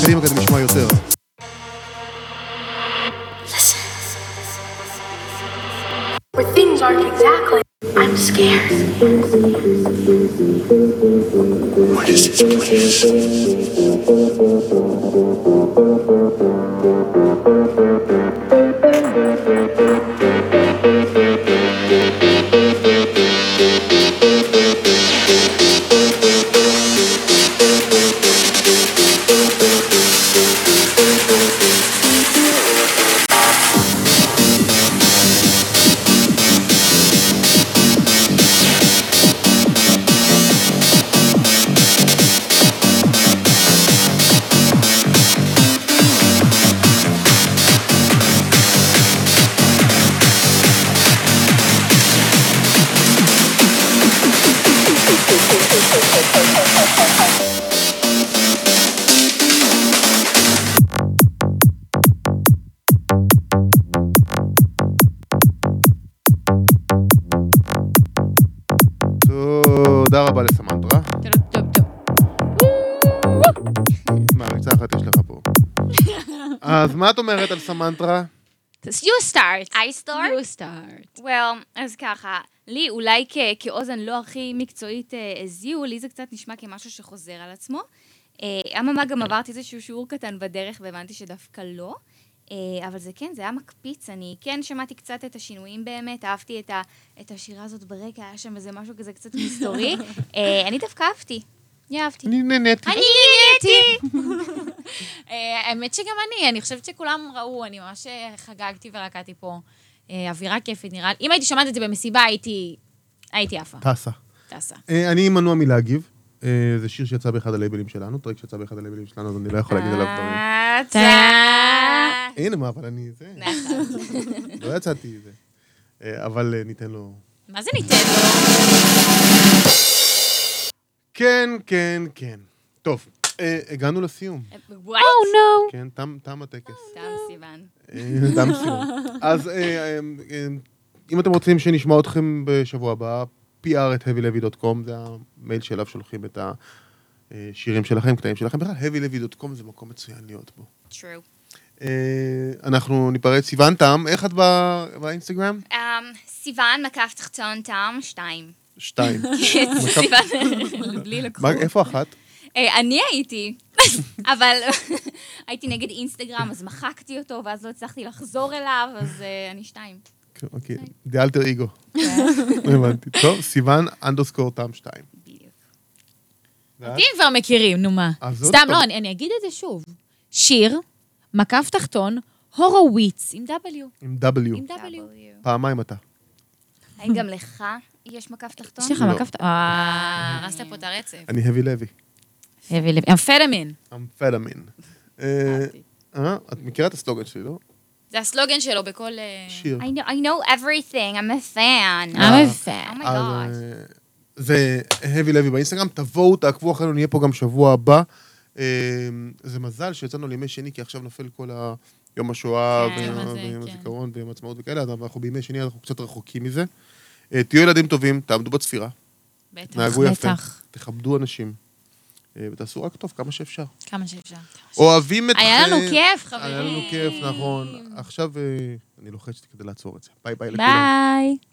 קדימה כדי לשמוע יותר. Where things aren't exactly. I'm scared. What is this place? תודה סמנטרה? You start. I start? You start. well, אז ככה, לי אולי כ- כאוזן לא הכי מקצועית אה, הזיעו, לי זה קצת נשמע כמשהו שחוזר על עצמו. אה, אממה, גם עברתי איזשהו שיעור קטן בדרך והבנתי שדווקא לא. אה, אבל זה כן, זה היה מקפיץ, אני כן שמעתי קצת את השינויים באמת, אהבתי את, ה, את השירה הזאת ברקע, היה שם איזה משהו כזה קצת מסתורי. אני דווקא אהבתי. אני אהבתי. אני נהניתי. אני נהניתי! אה, האמת שגם אני, אני חושבת שכולם ראו, אני ממש אה, חגגתי ורקדתי פה. אה, אווירה כיפית, נראה לי. אם הייתי שומעת את זה במסיבה, הייתי... הייתי עפה. טסה. טסה. אני מנוע מלהגיב. זה שיר שיצא באחד הלייבלים שלנו, טרק שיצא באחד הלייבלים שלנו, אז אני לא יכול להגיד עליו דברים. הנה, מה, אבל אני זה. נכון. לא יצאתי זה. אבל ניתן לו... מה זה ניתן לו? כן, כן, כן. טוב, אה, הגענו לסיום. וואט? נו. כן, תם תם הטקס. תם סיוון. אה, תם סיום. אז אה, אם אתם רוצים שנשמע אתכם בשבוע הבא, pr@heavylevy.com, זה המייל שאליו שולחים את השירים שלכם, קטעים שלכם. בכלל, heavylevy.com זה מקום מצוין להיות בו. True. אנחנו ניפרד, סיוון תם, איך את באינסטגרם? Um, סיוון, מקף תחתון, טעם, שתיים. שתיים. בלי לקחו. מה- איפה אחת? אה, אני הייתי, אבל הייתי נגד אינסטגרם, אז מחקתי אותו, ואז לא הצלחתי לחזור אליו, אז אה, אני שתיים. כן, אוקיי, דה אלטר איגו. הבנתי. טוב, סיוון אנדרסקור תם שתיים. אותי הם כבר מכירים, נו מה. סתם. לא, אני אגיד את זה שוב. שיר, מקף תחתון, הורווויץ, עם W. עם W. עם. W. פעמיים אתה. האם גם לך יש מקף תחתון? יש לך לא. מקף תחתון? אה, הרסת פה את הרצף. אני heavy לוי. הביא לב- אמפטמין. אמפטמין. אה. אה, את מכירה את הסלוגן שלי, לא? זה הסלוגן שלו בכל... אה, שיר. I know, I know everything, I'm a fan. I'm a fan. Oh my אז, god. זה heavy לוי באינסטגרם, תבואו, תעקבו אחרינו, נהיה פה גם שבוע הבא. זה מזל שיצאנו לימי שני, כי עכשיו נופל כל ה... יום השואה, כן, ויום כן. הזיכרון ויום העצמאות וכאלה, אז אנחנו בימי שני, אנחנו קצת רחוקים מזה. אה, תהיו ילדים טובים, תעמדו בצפירה, בטח, תנהגו יפה, בטח. תכבדו אנשים, אה, ותעשו רק טוב כמה שאפשר. כמה שאפשר. אוהבים אתכם. היה לנו כיף, חברים. היה לנו כיף, נכון. עכשיו אה, אני לוחץ כדי לעצור את זה. ביי ביי לכולם. ביי.